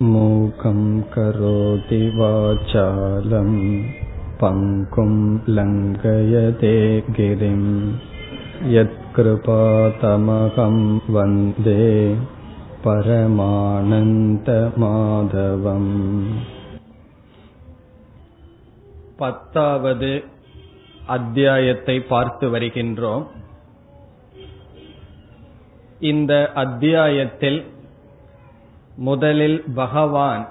मूकं करोति वाचालं पङ्कुं लङ्घयते गिरिं यत्कृपातमहं वन्दे परमानन्दमाधवम् பத்தாவது அத்தியாயத்தை பார்த்து வருகின்றோம் இந்த அத்தியாயத்தில் முதலில் பகவான்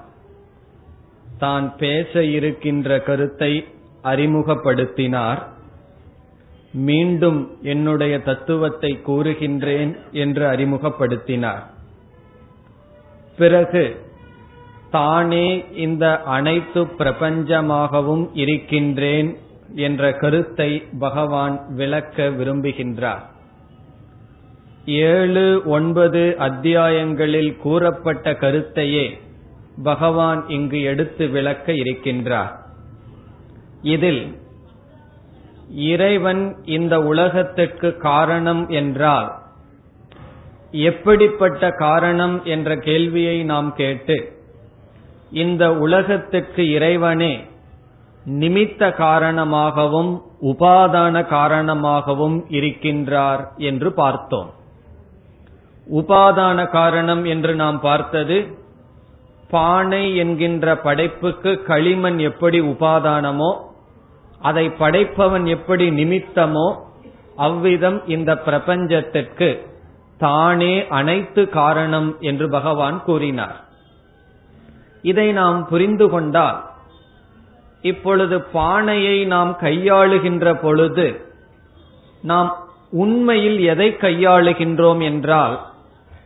தான் பேச இருக்கின்ற கருத்தை அறிமுகப்படுத்தினார். மீண்டும் என்னுடைய தத்துவத்தை கூறுகின்றேன் என்று அறிமுகப்படுத்தினார். பிறகு தானே இந்த அனைத்து பிரபஞ்சமாகவும் இருக்கின்றேன் என்ற கருத்தை பகவான் விளக்க விரும்புகின்றார். ஏழு ஒன்பது அத்தியாயங்களில் கூறப்பட்ட கருத்தையே பகவான் இங்கு எடுத்து விளக்க இருக்கின்றார். இதில் இறைவன் இந்த உலகத்துக்கு காரணம் என்றால் எப்படிப்பட்ட காரணம் என்ற கேள்வியை நாம் கேட்டு இந்த உலகத்துக்கு இறைவனே நிமித்த காரணமாகவும் உபாதான காரணமாகவும் இருக்கின்றார் என்று பார்த்தோம். உபாதான காரணம் என்று நாம் பார்த்தது பானை என்கின்ற படைப்புக்கு களிமண் எப்படி உபாதானமோ அதை படைப்பவன் எப்படி நிமித்தமோ அவ்விதம் இந்த பிரபஞ்சத்திற்கு தானே அனைத்து காரணம் என்று பகவான் கூறினார். இதை நாம் புரிந்து கொண்டால் இப்பொழுது பானையை நாம் கையாளுகின்ற பொழுது நாம் உண்மையில் எதை கையாளுகின்றோம் என்றால்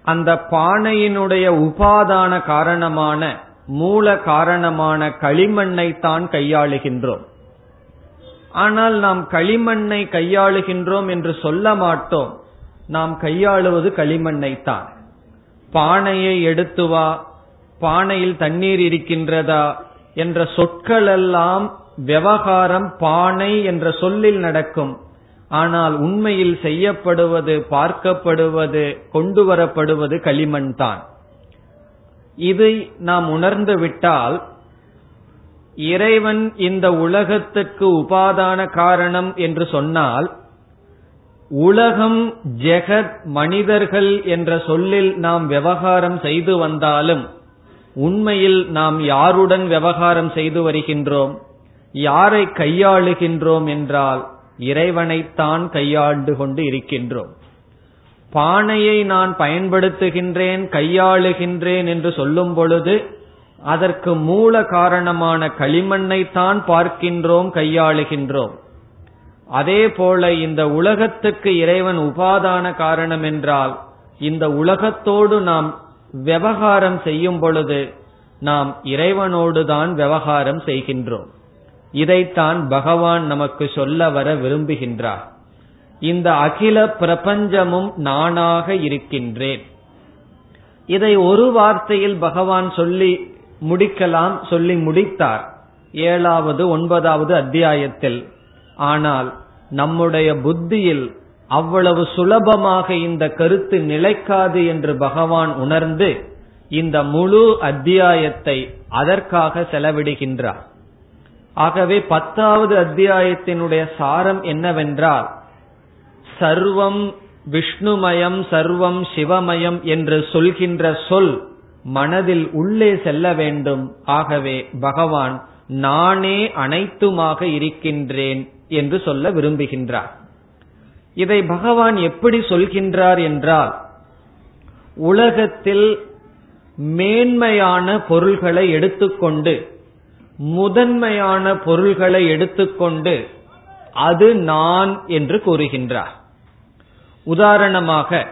அந்த பானையினுடைய உபாதான காரணமான மூல காரணமான களிமண்ணை தான் கையாளுகின்றோம். ஆனால் நாம் களிமண்ணை கையாளுகின்றோம் என்று சொல்ல மாட்டோம். நாம் கையாளுவது களிமண்ணை தான் பானையை எடுத்து வா பானையில் தண்ணீர் இருக்கின்றதா என்ற சொற்களெல்லாம் விவகாரம் பானை என்ற சொல்லில் நடக்கும். ஆனால் உண்மையில் செய்யப்படுவது பார்க்கப்படுவது கொண்டு வரப்படுவது களிமண் தான். இதை நாம் உணர்ந்து விட்டால் இறைவன் இந்த உலகத்துக்கு உபாதான காரணம் என்று சொன்னால் உலகம் ஜெகத் மனிதர்கள் என்ற சொல்லில் நாம் விவகாரம் செய்து வந்தாலும் உண்மையில் நாம் யாருடன் விவகாரம் செய்து வருகின்றோம்? யாரை கையாளுகின்றோம் என்றால் இறைவனைத்தான் கையாண்டு கொண்டு இருக்கின்றோம். பானையை நான் பயன்படுத்துகின்றேன் கையாளுகின்றேன் என்று சொல்லும் பொழுது அதற்கு மூல காரணமான களிமண்ணைத்தான் பார்க்கின்றோம் கையாளுகின்றோம். அதே போல இந்த உலகத்துக்கு இறைவன் உபாதான காரணம் என்றால் இந்த உலகத்தோடு நாம் விவகாரம் செய்யும் பொழுது நாம் இறைவனோடு தான் விவகாரம் செய்கின்றோம். இதைத்தான் பகவான் நமக்கு சொல்ல வர விரும்புகின்றார். இந்த அகில பிரபஞ்சமும் நானாக இருக்கின்றேன். இதை ஒரு வார்த்தையில் பகவான் சொல்லி முடிக்கலாம் சொல்லி முடித்தார். ஏழாவது ஒன்பதாவது அத்தியாயத்தில் ஆனால் நம்முடைய புத்தியில் அவ்வளவு சுலபமாக இந்த கருத்து நிலைக்காது என்று பகவான் உணர்ந்து இந்த முழு அத்தியாயத்தை அதற்காக செலவிடுகின்றார். ஆகவே பத்தாவது அத்தியாயத்தினுடைய சாரம் என்னவென்றால் சர்வம் விஷ்ணுமயம் சர்வம் சிவமயம் என்று சொல்கின்ற சொல் மனதில் உள்ளே செல்ல வேண்டும். ஆகவே பகவான் நானே அனைத்துமாக இருக்கின்றேன் என்று சொல்ல விரும்புகின்றார். இதை பகவான் எப்படி சொல்கின்றார் என்றால் உலகத்தில் மேன்மையான பொருள்களை எடுத்துக்கொண்டு முதன்மையான பொருள்களை எடுத்துக்கொண்டு அது நான் என்று கூறுகின்றார். உதாரணமாக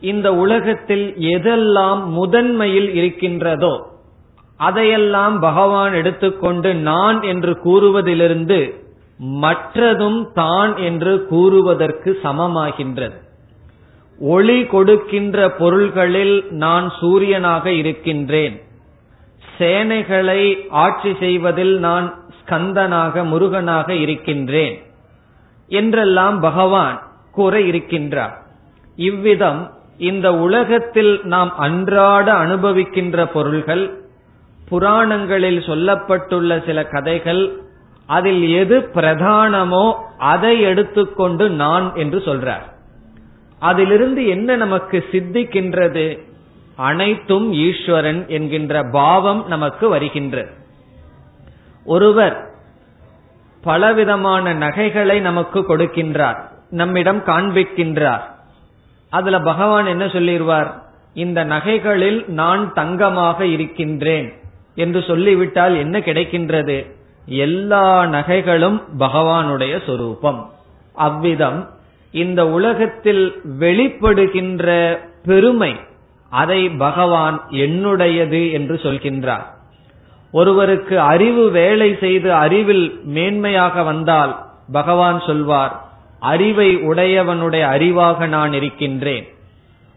இந்த உலகத்தில் எதெல்லாம் முதன்மையில் இருக்கின்றதோ அதையெல்லாம் பகவான் எடுத்துக்கொண்டு நான் என்று கூறுவதிலிருந்து மற்றதும் தான் என்று கூறுவதற்கு சமமாகின்றது. ஒளி கொடுக்கின்ற பொருள்களில் நான் சூரியனாக இருக்கின்றேன். சேனைகளை ஆட்சி செய்வதில் நான் ஸ்கந்தனாக முருகனாக இருக்கின்றேன் என்றெல்லாம் பகவான் கூற இருக்கின்றார். இவ்விதம் இந்த உலகத்தில் நாம் அன்றாட அனுபவிக்கின்ற பொருள்கள் புராணங்களில் சொல்லப்பட்டுள்ள சில கதைகள் அதில் எது பிரதானமோ அதை எடுத்துக்கொண்டு நான் என்று சொல்றார். அதிலிருந்து என்ன நமக்கு சித்திக்கின்றது? அனைத்தும் ஈஸ்வரன் என்கின்ற பாவம் நமக்கு வருகின்றது ஒருவர் பலவிதமான நகைகளை நமக்கு கொடுக்கின்றார் நம்மிடம் காண்பிக்கின்றார். அதுல பகவான் என்ன சொல்லிடுவார் இந்த நகைகளில் நான் தங்கமாக இருக்கின்றேன் என்று சொல்லிவிட்டால் என்ன கிடைக்கின்றது? எல்லா நகைகளும் பகவானுடைய சொரூபம். அவ்விதம் இந்த உலகத்தில் வெளிப்படுகின்ற பெருமை அதை பகவான் என்னுடையது என்று சொல்கின்றார். ஒருவருக்கு அறிவு வேலை செய்து அறிவில் மேன்மையாக வந்தால் பகவான் சொல்வார் அறிவை உடையவனுடைய அறிவாக நான் இருக்கின்றேன்.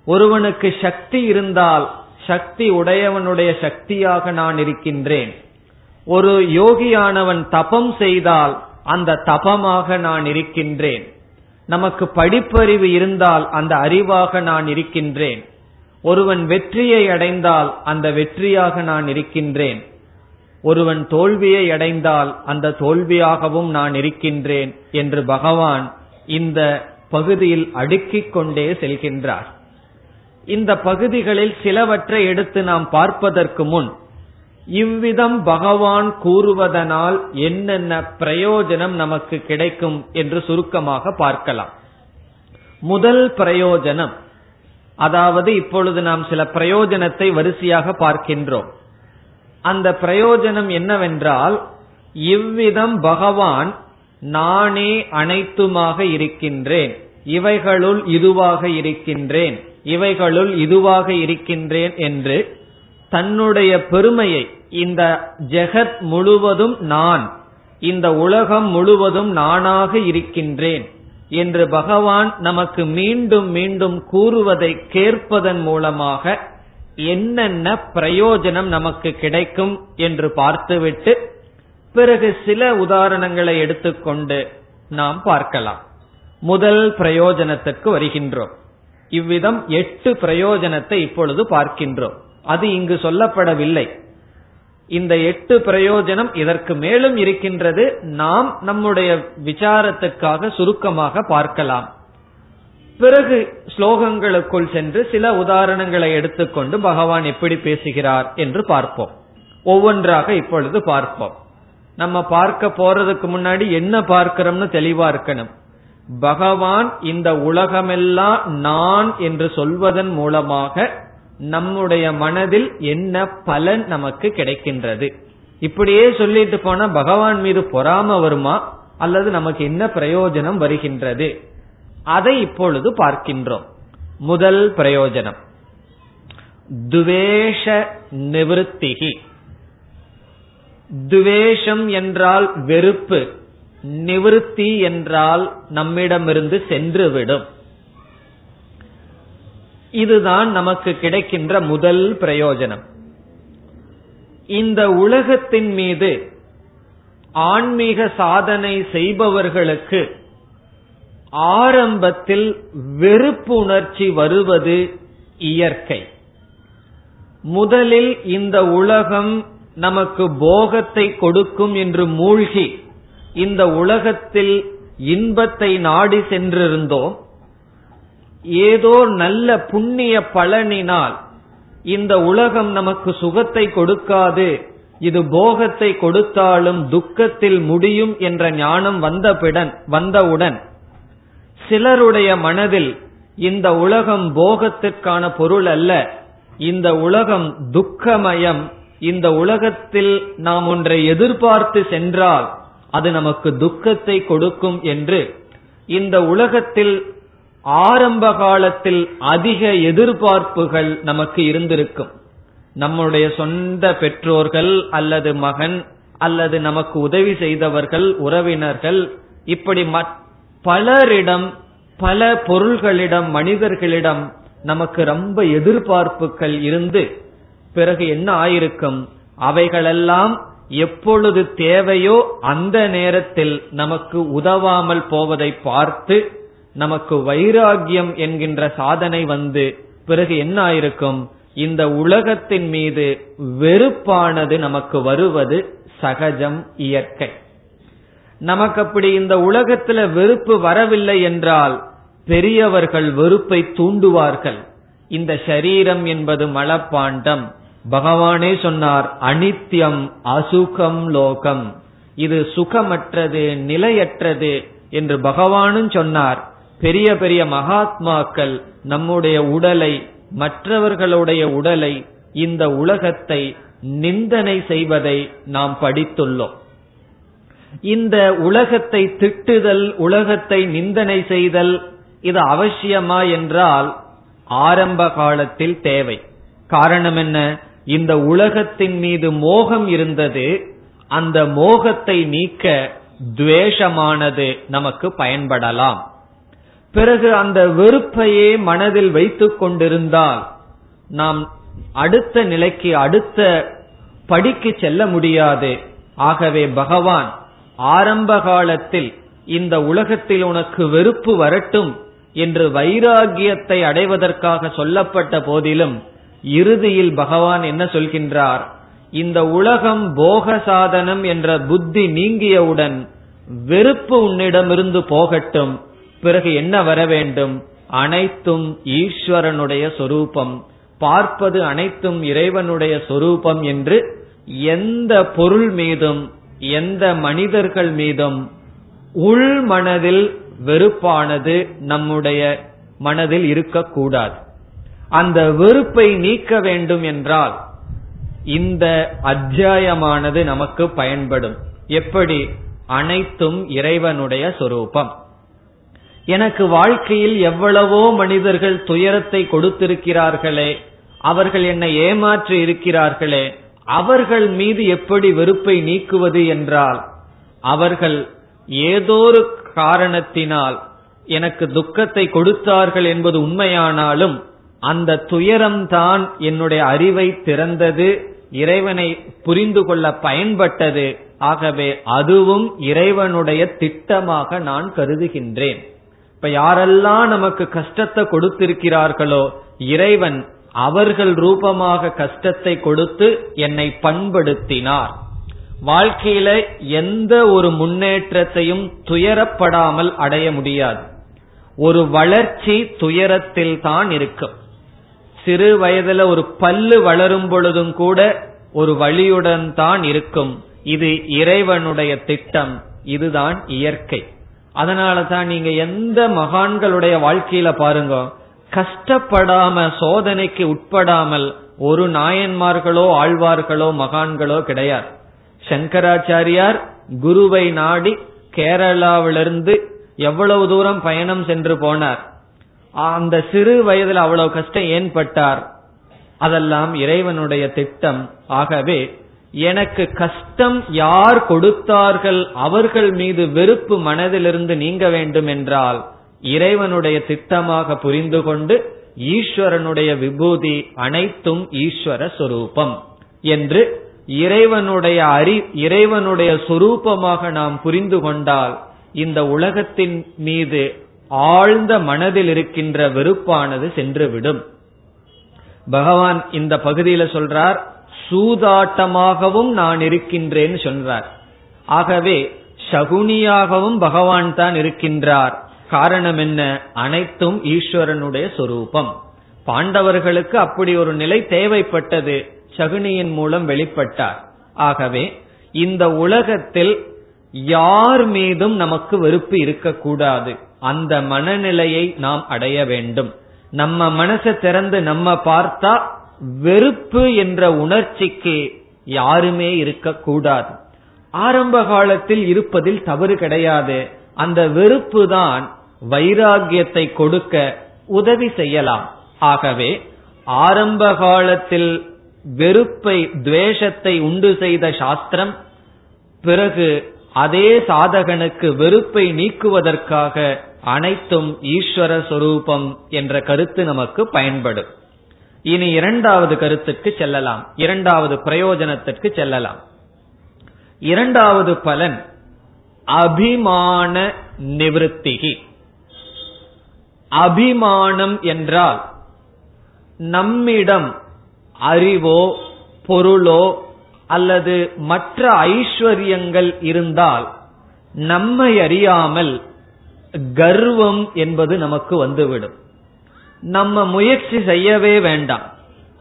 ஒருவனுக்கு சக்தி இருந்தால் சக்தி உடையவனுடைய சக்தியாக நான் இருக்கின்றேன். ஒரு யோகியானவன் தபம் செய்தால் அந்த தபமாக நான் இருக்கின்றேன். நமக்கு படிப்பறிவு இருந்தால் அந்த அறிவாக நான் இருக்கின்றேன். ஒருவன் வெற்றியை அடைந்தால் அந்த வெற்றியாக நான் இருக்கின்றேன். ஒருவன் தோல்வியை அடைந்தால் அந்த தோல்வியாகவும் நான் இருக்கின்றேன் என்று பகவான் இந்த பகுதியில் அடுக்கிக் கொண்டே செல்கின்றார். இந்த பகுதிகளில் சிலவற்றை எடுத்து நாம் பார்ப்பதற்கு முன் இவ்விதம் பகவான் கூறுவதனால் என்னென்ன பிரயோஜனம் நமக்கு கிடைக்கும் என்று சுருக்கமாக பார்க்கலாம். முதல் பிரயோஜனம் அதாவது இப்பொழுது நாம் சில பிரயோஜனத்தை வரிசையாக பார்க்கின்றோம். அந்த பிரயோஜனம் என்னவென்றால் இவ்விதம் பகவான் நானே அனைத்துமாக இருக்கின்றேன். இவைகளுள் இதுவாக இருக்கின்றேன். இவைகளுள் இதுவாக இருக்கின்றேன் என்று தன்னுடைய பெருமையை இந்த ஜெகத் முழுவதும் நான் இந்த உலகம் முழுவதும் நானாக இருக்கின்றேன். என்று பகவான் நமக்கு மீண்டும் மீண்டும் கூறுவதை கேட்பதன் மூலமாக என்னென்ன பிரயோஜனம் நமக்கு கிடைக்கும் என்று பார்த்துவிட்டு பிறகு சில உதாரணங்களை எடுத்துக்கொண்டு நாம் பார்க்கலாம். முதல் பிரயோஜனத்திற்கு வருகின்றோம். இவ்விதம் எட்டு பிரயோஜனத்தை இப்பொழுது பார்க்கின்றோம். அது இங்கு சொல்லப்படவில்லை. இந்த எட்டு பிரயோஜனம் இதற்கு மேலும் இருக்கின்றது. நாம் நம்முடைய விசாரத்துக்காக சுருக்கமாக பார்க்கலாம். பிறகு ஸ்லோகங்களுக்குள் சென்று சில உதாரணங்களை எடுத்துக்கொண்டு பகவான் எப்படி பேசுகிறார் என்று பார்ப்போம். ஒவ்வொன்றாக இப்பொழுது பார்ப்போம். நம்ம பார்க்க போறதுக்கு முன்னாடி என்ன பார்க்கிறோம்னு தெளிவா இருக்கணும். பகவான் இந்த உலகமெல்லாம் நான் என்று சொல்வதன் மூலமாக நம்முடைய மனதில் என்ன பலன் நமக்கு கிடைக்கின்றது? இப்படியே சொல்லிட்டு போனா பகவான் மீது பொறாம வருமா? அல்லது நமக்கு என்ன பிரயோஜனம் வருகின்றது? அதை இப்பொழுது பார்க்கின்றோம். முதல் பிரயோஜனம். துவேஷ நிவத்திகி துவேஷம் என்றால் வெறுப்பு. நிவிருத்தி என்றால் நம்மிடமிருந்து சென்றுவிடும். இதுதான் நமக்கு கிடைக்கின்ற முதல் பிரயோஜனம். இந்த உலகத்தின் மீது ஆன்மீக சாதனை செய்பவர்களுக்கு ஆரம்பத்தில் வெறுப்புணர்ச்சி வருவது இயற்கை. முதலில் இந்த உலகம் நமக்கு போகத்தை கொடுக்கும் என்று மூழ்கி இந்த உலகத்தில் இன்பத்தை நாடி சென்றிருந்தோம். ஏதோ நல்ல புண்ணிய பலனினால் இந்த உலகம் நமக்கு சுகத்தை கொடுக்காது இது போகத்தை கொடுத்தாலும் துக்கத்தில் முடியும் என்ற ஞானம் வந்தபிடன் வந்தவுடன் சிலருடைய மனதில் இந்த உலகம் போகத்திற்கான பொருள் அல்ல இந்த உலகம் துக்கமயம் இந்த உலகத்தில் நாம் ஒன்றை எதிர்பார்த்து சென்றால் அது நமக்கு துக்கத்தை கொடுக்கும் என்று இந்த உலகத்தில் ஆரம்ப காலத்தில் அதிக எதிர்பார்ப்புகள் நமக்கு இருந்திருக்கும். நம்முடைய சொந்த பெற்றோர்கள் அல்லது மகன் அல்லது நமக்கு உதவி செய்தவர்கள் உறவினர்கள் இப்படி பலரிடம் பல பொருள்களிடம் மனிதர்களிடம் நமக்கு ரொம்ப எதிர்பார்ப்புகள் இருந்து பிறகு என்ன ஆயிருக்கும்? அவைகளெல்லாம் எப்பொழுது தேவையோ அந்த நேரத்தில் நமக்கு உதவாமல் போவதை பார்த்து நமக்கு வைராகியம் என்கின்ற சாதனை வந்து பிறகு என்ன ஆயிருக்கும் இந்த உலகத்தின் மீது வெறுப்பானது நமக்கு வருவது சகஜம் இயற்கை. நமக்கு அப்படி இந்த உலகத்துல வெறுப்பு வரவில்லை என்றால் பெரியவர்கள் வெறுப்பை தூண்டுவார்கள். இந்த சரீரம் என்பது மலப்பாண்டம். பகவானே சொன்னார் அனித்யம் அசுகம் லோகம். இது சுகமற்றது நிலையற்றது என்று பகவானும் சொன்னார். பெரிய பெரிய மகாத்மாக்கள் நம்முடைய உடலை மற்றவர்களுடைய உடலை இந்த உலகத்தை நிந்தனை செய்வதை நாம் படித்துள்ளோம். இந்த உலகத்தை திட்டுதல் உலகத்தை நிந்தனை செய்தல் இது அவசியமா என்றால் ஆரம்ப காலத்தில் தேவை. காரணம் என்ன? இந்த உலகத்தின் மீது மோகம் இருந்தது அந்த மோகத்தை நீக்க துவேஷமானது நமக்கு பயன்படலாம். பிறகு அந்த வெறுப்பையே மனதில் வைத்துக் கொண்டிருந்தால் நாம் அடுத்த நிலைக்கு அடுத்த படிக்கு செல்ல முடியாது. ஆகவே பகவான் ஆரம்ப காலத்தில் இந்த உலகத்தில் உனக்கு வெறுப்பு வரட்டும் என்று வைராகியத்தை அடைவதற்காக சொல்லப்பட்ட போதிலும் இறுதியில் பகவான் என்ன சொல்கின்றார்? இந்த உலகம் போக சாதனம் என்ற புத்தி நீங்கியவுடன் வெறுப்பு உன்னிடமிருந்து போகட்டும். பிறகு என்ன வர வேண்டும்? அனைத்தும் ஈஸ்வரனுடைய சொரூபம். பார்ப்பது அனைத்தும் இறைவனுடைய சொரூபம் என்று எந்த பொருள் மீதும் எந்த மனிதர்கள் மீதும் உள் மனதில் வெறுப்பானது நம்முடைய மனதில் இருக்கக்கூடாது. அந்த வெறுப்பை நீக்க வேண்டும் என்றால் இந்த அத்தியாயமானது நமக்கு பயன்படும். எப்படி? அனைத்தும் இறைவனுடைய சொரூபம். எனக்கு வாழ்க்கையில் எவ்வளவோ மனிதர்கள் துயரத்தை கொடுத்திருக்கிறார்களே அவர்கள் என்னை ஏமாற்றி இருக்கிறார்களே அவர்கள் மீது எப்படி வெறுப்பை நீக்குவது என்றால் அவர்கள் ஏதோரு காரணத்தினால் எனக்கு துக்கத்தை கொடுத்தார்கள் என்பது உண்மையானாலும் அந்த துயரம்தான் என்னுடைய அறிவை திறந்தது இறைவனை புரிந்து கொள்ள பயன்பட்டது. ஆகவே அதுவும் இறைவனுடைய திட்டமாக நான் கருதுகின்றேன். இப்ப யாரெல்லாம் நமக்கு கஷ்டத்தை கொடுத்திருக்கிறார்களோ இறைவன் அவர்கள் ரூபமாக கஷ்டத்தை கொடுத்து என்னை பண்படுத்தினார். வாழ்க்கையில எந்த ஒரு முன்னேற்றத்தையும் துயரப்படாமல் அடைய முடியாது. ஒரு வளர்ச்சி துயரத்தில் தான் இருக்கும். சிறு வயதுல ஒரு பல்லு வளரும் பொழுதும் கூட ஒரு வழியுடன் தான் இருக்கும். இது இறைவனுடைய திட்டம். இதுதான் இயற்கை. அதனால தான் நீங்க எந்த மகான்களுடைய வாழ்க்கையில பாருங்க கஷ்டப்படாம சோதனைக்கு உட்படாமல் ஒரு நாயன்மார்களோ ஆழ்வார்களோ மகான்களோ கிடையாது. சங்கராச்சாரியார் குருவை நாடி கேரளாவிலிருந்து எவ்வளவு தூரம் பயணம் சென்று போனார் அந்த சிறு வயதில் அவ்வளவு கஷ்டம் ஏன்பட்டார் அதெல்லாம் இறைவனுடைய திட்டம். ஆகவே எனக்கு கஷ்டம் யார் கொடுத்தார்கள்? அவர்கள் மீது வெறுப்பு மனதிலிருந்து நீங்க வேண்டும் என்றால் இறைவனுடைய திட்டமாக புரிந்து கொண்டு ஈஸ்வரனுடைய விபூதி அனைத்தும் ஈஸ்வர சொரூபம் என்று இறைவனுடைய அறி இறைவனுடைய சொரூபமாக நாம் புரிந்து கொண்டால் இந்த உலகத்தின் மீது ஆழ்ந்த மனதில் இருக்கின்ற வெறுப்பானது சென்றுவிடும். பகவான் இந்த பகுதியில சொல்றார் சூதாட்டமாகவும் நான் இருக்கின்றேன்னு சொல்றார். ஆகவே சகுனியாகவும் பகவான் தான் இருக்கின்றார். காரணம் என்ன? அனைத்தும் ஈஸ்வரனுடைய சொரூபம். பாண்டவர்களுக்கு அப்படி ஒரு நிலை தேவைப்பட்டது. சகுனியின் மூலம் வெளிப்பட்டார். ஆகவே இந்த உலகத்தில் யார் மீதும் நமக்கு வெறுப்பு இருக்கக்கூடாது. அந்த மனநிலையை நாம் அடைய வேண்டும். நம்ம மனசை திறந்து நம்ம பார்த்தா வெறுப்பு என்ற உணர்ச்சிக்கு யாருமே இருக்கக்கூடாது. ஆரம்ப காலத்தில் இருப்பதில் தவறு கிடையாது. அந்த வெறுப்பு தான் வைராகியத்தை கொடுக்க உதவி செய்யலாம். ஆகவே ஆரம்ப காலத்தில் வெறுப்பை துவேஷத்தை உண்டு செய்த சாஸ்திரம் பிறகு அதே சாதகனுக்கு வெறுப்பை நீக்குவதற்காக அனைத்தும் ஈஸ்வர சொரூபம் என்ற கருத்து நமக்கு பயன்படும். இனி இரண்டாவது கருத்துக்கு செல்லலாம். இரண்டாவது பிரயோஜனத்திற்கு செல்லலாம். இரண்டாவது பலன் அபிமான நிவிருத்திகி. அபிமானம் என்றால் நம்மிடம் அறிவோ பொருளோ அல்லது மற்ற ஐஸ்வர்யங்கள் இருந்தால் நம்மை அறியாமல் கர்வம் என்பது நமக்கு வந்துவிடும். நம்ம முயற்சி செய்யவே வேண்டாம்.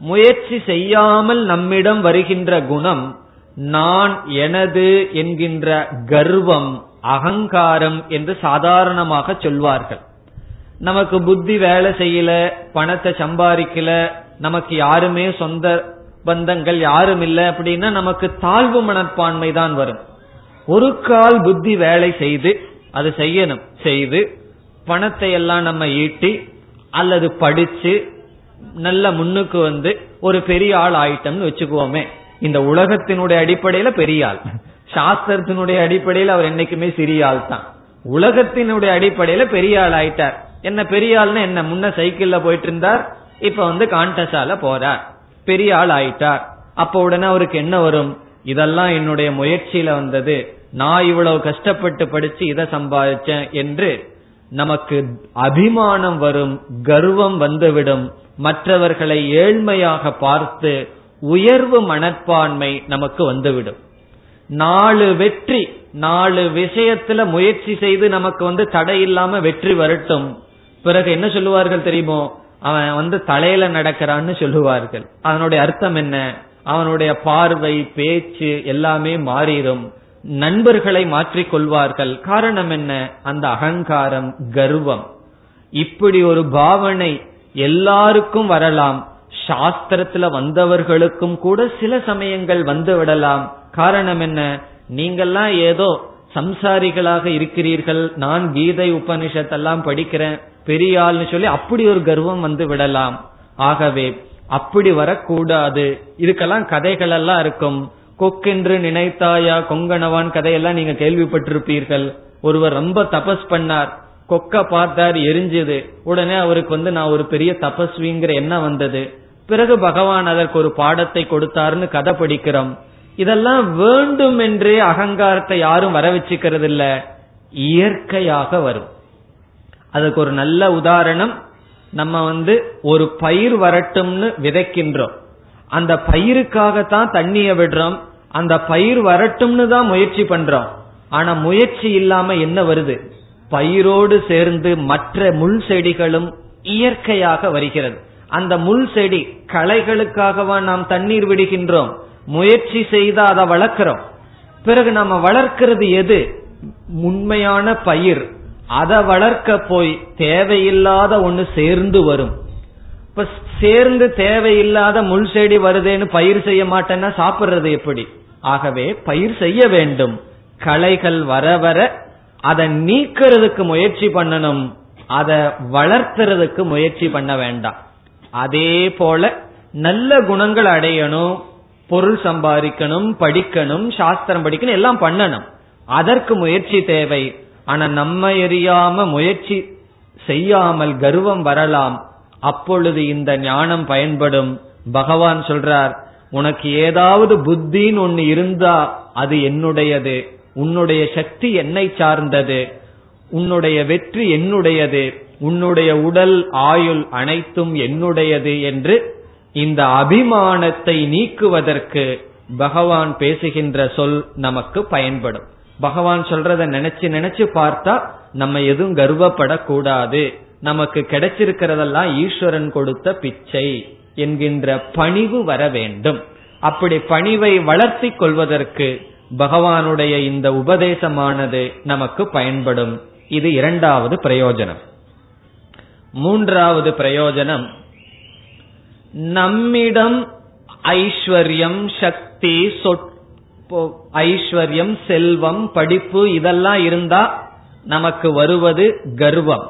முயற்சி செய்யாமல் நம்மிடம் வருகின்ற குணம் நான் எனது என்கின்ற கர்வம் அகங்காரம் என்று சாதாரணமாக சொல்வார்கள். நமக்கு புத்தி வேலை செய்யல பணத்தை சம்பாதிக்கல நமக்கு யாருமே சொந்த பந்தங்கள் யாரும் இல்லை அப்படின்னா நமக்கு தாழ்வு மனப்பான்மை தான் வரும். ஒரு கால் புத்தி வேலை செய்து அது செய்யணும் செய்து பணத்தை எல்லாம் நம்ம ஈட்டி அல்லது படிச்சு நல்ல முன்னுக்கு வந்து ஒரு பெரிய ஆள் ஆயிட்டம்னு வச்சுக்குவோமே. இந்த உலகத்தினுடைய அடிப்படையில பெரிய ஆள். சாஸ்திரத்தினுடைய அடிப்படையில் அவர் என்னைக்குமே சிறிய ஆள் தான். உலகத்தினுடைய அடிப்படையில பெரிய ஆள் ஆயிட்டார். என்ன பெரிய ஆள்னு என்ன? முன்ன சைக்கிள்ல போயிட்டு இருந்தார் இப்ப வந்து கான்டஸால போறார். பெரிய ஆள் ஆயிட்டார். அப்ப உடனே அவருக்கு என்ன வரும்? இதெல்லாம் என்னுடைய முயற்சியில வந்தது. நான் இவ்வளவு கஷ்டப்பட்டு படிச்சு இதை சம்பாதிச்சேன் என்று நமக்கு அபிமானம் வரும் கர்வம் வந்துவிடும் மற்றவர்களை ஏழ்மையாக பார்த்து உயர்வு மனப்பான்மை நமக்கு வந்துவிடும். நாலு வெற்றி நாலு விஷயத்துல முயற்சி செய்து நமக்கு வந்து தடை இல்லாம வெற்றி வரட்டும். பிறகு என்ன சொல்லுவார்கள் தெரியுமோ? அவன் வந்து தலையில நடக்கிறான்னு சொல்லுவார்கள். அதனுடைய அர்த்தம் என்ன? அவனுடைய பார்வை பேச்சு எல்லாமே மாறிடும். நண்பர்களை மாற்றிக் கொள்வார்கள். காரணம் என்ன? அந்த அகங்காரம் கர்வம். இப்படி ஒரு பாவனை எல்லாருக்கும் வரலாம். சாஸ்திரத்துல வந்தவர்களுக்கும் கூட சில சமயங்கள் வந்து விடலாம். காரணம் என்ன? நீங்கெல்லாம் ஏதோ சம்சாரிகளாக இருக்கிறீர்கள். நான் கீதை உபனிஷத்தெல்லாம் படிக்கிறேன். பெரிய ஆள்னு சொல்லி அப்படி ஒரு கர்வம் வந்து விடலாம். ஆகவே அப்படி வரக்கூடாது. இதுக்கெல்லாம் கதைகள் எல்லாம் இருக்கும். கொக்கென்று நினைத்தாயா? கொங்கணவான் கதையெல்லாம் நீங்க கேள்விப்பட்டிருப்பீர்கள். ஒருவர் ரொம்ப தபஸ் பண்ணார். கொக்க பார்த்தார் எரிஞ்சது. உடனே அவருக்கு வந்து நான் ஒரு பெரிய தபஸ்விங்கிற எண்ணம் வந்தது. பிறகு பகவான் அதற்கு ஒரு பாடத்தை கொடுத்தாருன்னு கதை படிக்கிறோம். இதெல்லாம் வேண்டும் என்றே அகங்காரத்தை யாரும் வர வச்சுக்கிறது இல்ல இயற்கையாக வரும். அதுக்கு ஒரு நல்ல உதாரணம். நம்ம வந்து ஒரு பயிர் வரட்டும்னு விதைக்கின்றோம். அந்த பயிருக்காகத்தான் தண்ணிய விடுறோம். அந்த பயிர் வரட்டும்னு தான் முயற்சி பண்றோம். ஆனா முயற்சி இல்லாம என்ன வருது? பயிரோடு சேர்ந்து மற்ற முள் செடிகளும் இயற்கையாக வருகிறது. அந்த முள் செடி களைகளுக்காகவா நாம் தண்ணீர் விடுகின்றோம். முயற்சி செய்து அதை வளர்க்கிறோம். பிறகு நம்ம வளர்க்கிறது எது? உண்மையான பயிர். அதை வளர்க்க போய் தேவையில்லாத ஒண்ணு சேர்ந்து வரும். இப்ப சேர்ந்து தேவையில்லாத முள் செடி வருதேன்னு பயிர் செய்ய மாட்டேன்னா சாப்பிடுறது எப்படி? ஆகவே பயிர் செய்ய வேண்டும். களைகள் வர வர அதை நீக்கிறதுக்கு முயற்சி பண்ணணும். அதை வளர்த்துறதுக்கு முயற்சி பண்ண வேண்டாம். அதே போல நல்ல குணங்கள் அடையணும். பொருள் சம்பாதிக்கணும் படிக்கணும் சாஸ்திரம் படிக்கணும் எல்லாம் பண்ணணும். அதற்கு முயற்சி தேவை. ஆனா நம்ம எரியாம முயற்சி செய்யாமல் கர்வம் வரலாம். அப்பொழுது இந்த ஞானம் பயன்படும். பகவான் சொல்றார் உனக்கு ஏதாவது புத்தின்னு ஒன்னு இருந்தா அது என்னுடையது. உன்னுடைய சக்தி என்னை சார்ந்தது. உன்னுடைய வெற்றி என்னுடையது. உன்னுடைய உடல் ஆயுள் அனைத்தும் என்னுடையது என்று இந்த அபிமானத்தை நீக்குவதற்கு பகவான் பேசுகின்ற சொல் நமக்கு பயன்படும். பகவான் சொல்றத நினைச்சு நினைச்சு பார்த்தா நம்ம எதுவும் கர்வப்படக்கூடாது. நமக்கு கிடைச்சிருக்கிறதெல்லாம் ஈஸ்வரன் கொடுத்த பிச்சை. என்கின்ற பணிவு வர வேண்டும். அப்படி பணிவை வளர்த்தி கொள்வதற்கு பகவானுடைய இந்த உபதேசமானது நமக்கு பயன்படும். இது இரண்டாவது பிரயோஜனம். மூன்றாவது பிரயோஜனம் நம்மிடம் ஐஸ்வர்யம் சக்தி ஐஸ்வர்யம் செல்வம் படிப்பு இதெல்லாம் இருந்தா நமக்கு வருவது கர்வம்.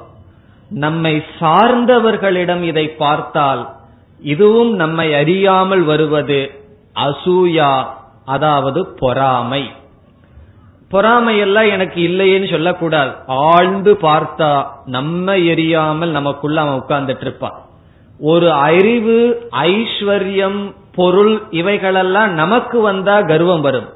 நம்மை சார்ந்தவர்களிடம் இதை பார்த்தால் இதுவும் நம்மை அறியாமல் வருவது அசூயா அதாவது பொறாமை. பொறாமை எல்லாம் எனக்கு இல்லையேன்னு சொல்லக்கூடாது. ஆழ்ந்து பார்த்தா நம்ம எரியாமல் நமக்குள்ள அவன் உட்கார்ந்துட்டு இருப்பான். ஒரு அறிவு ஐஸ்வர்யம் பொருள் இவைகளெல்லாம் நமக்கு வந்தா கர்வம் வரும்.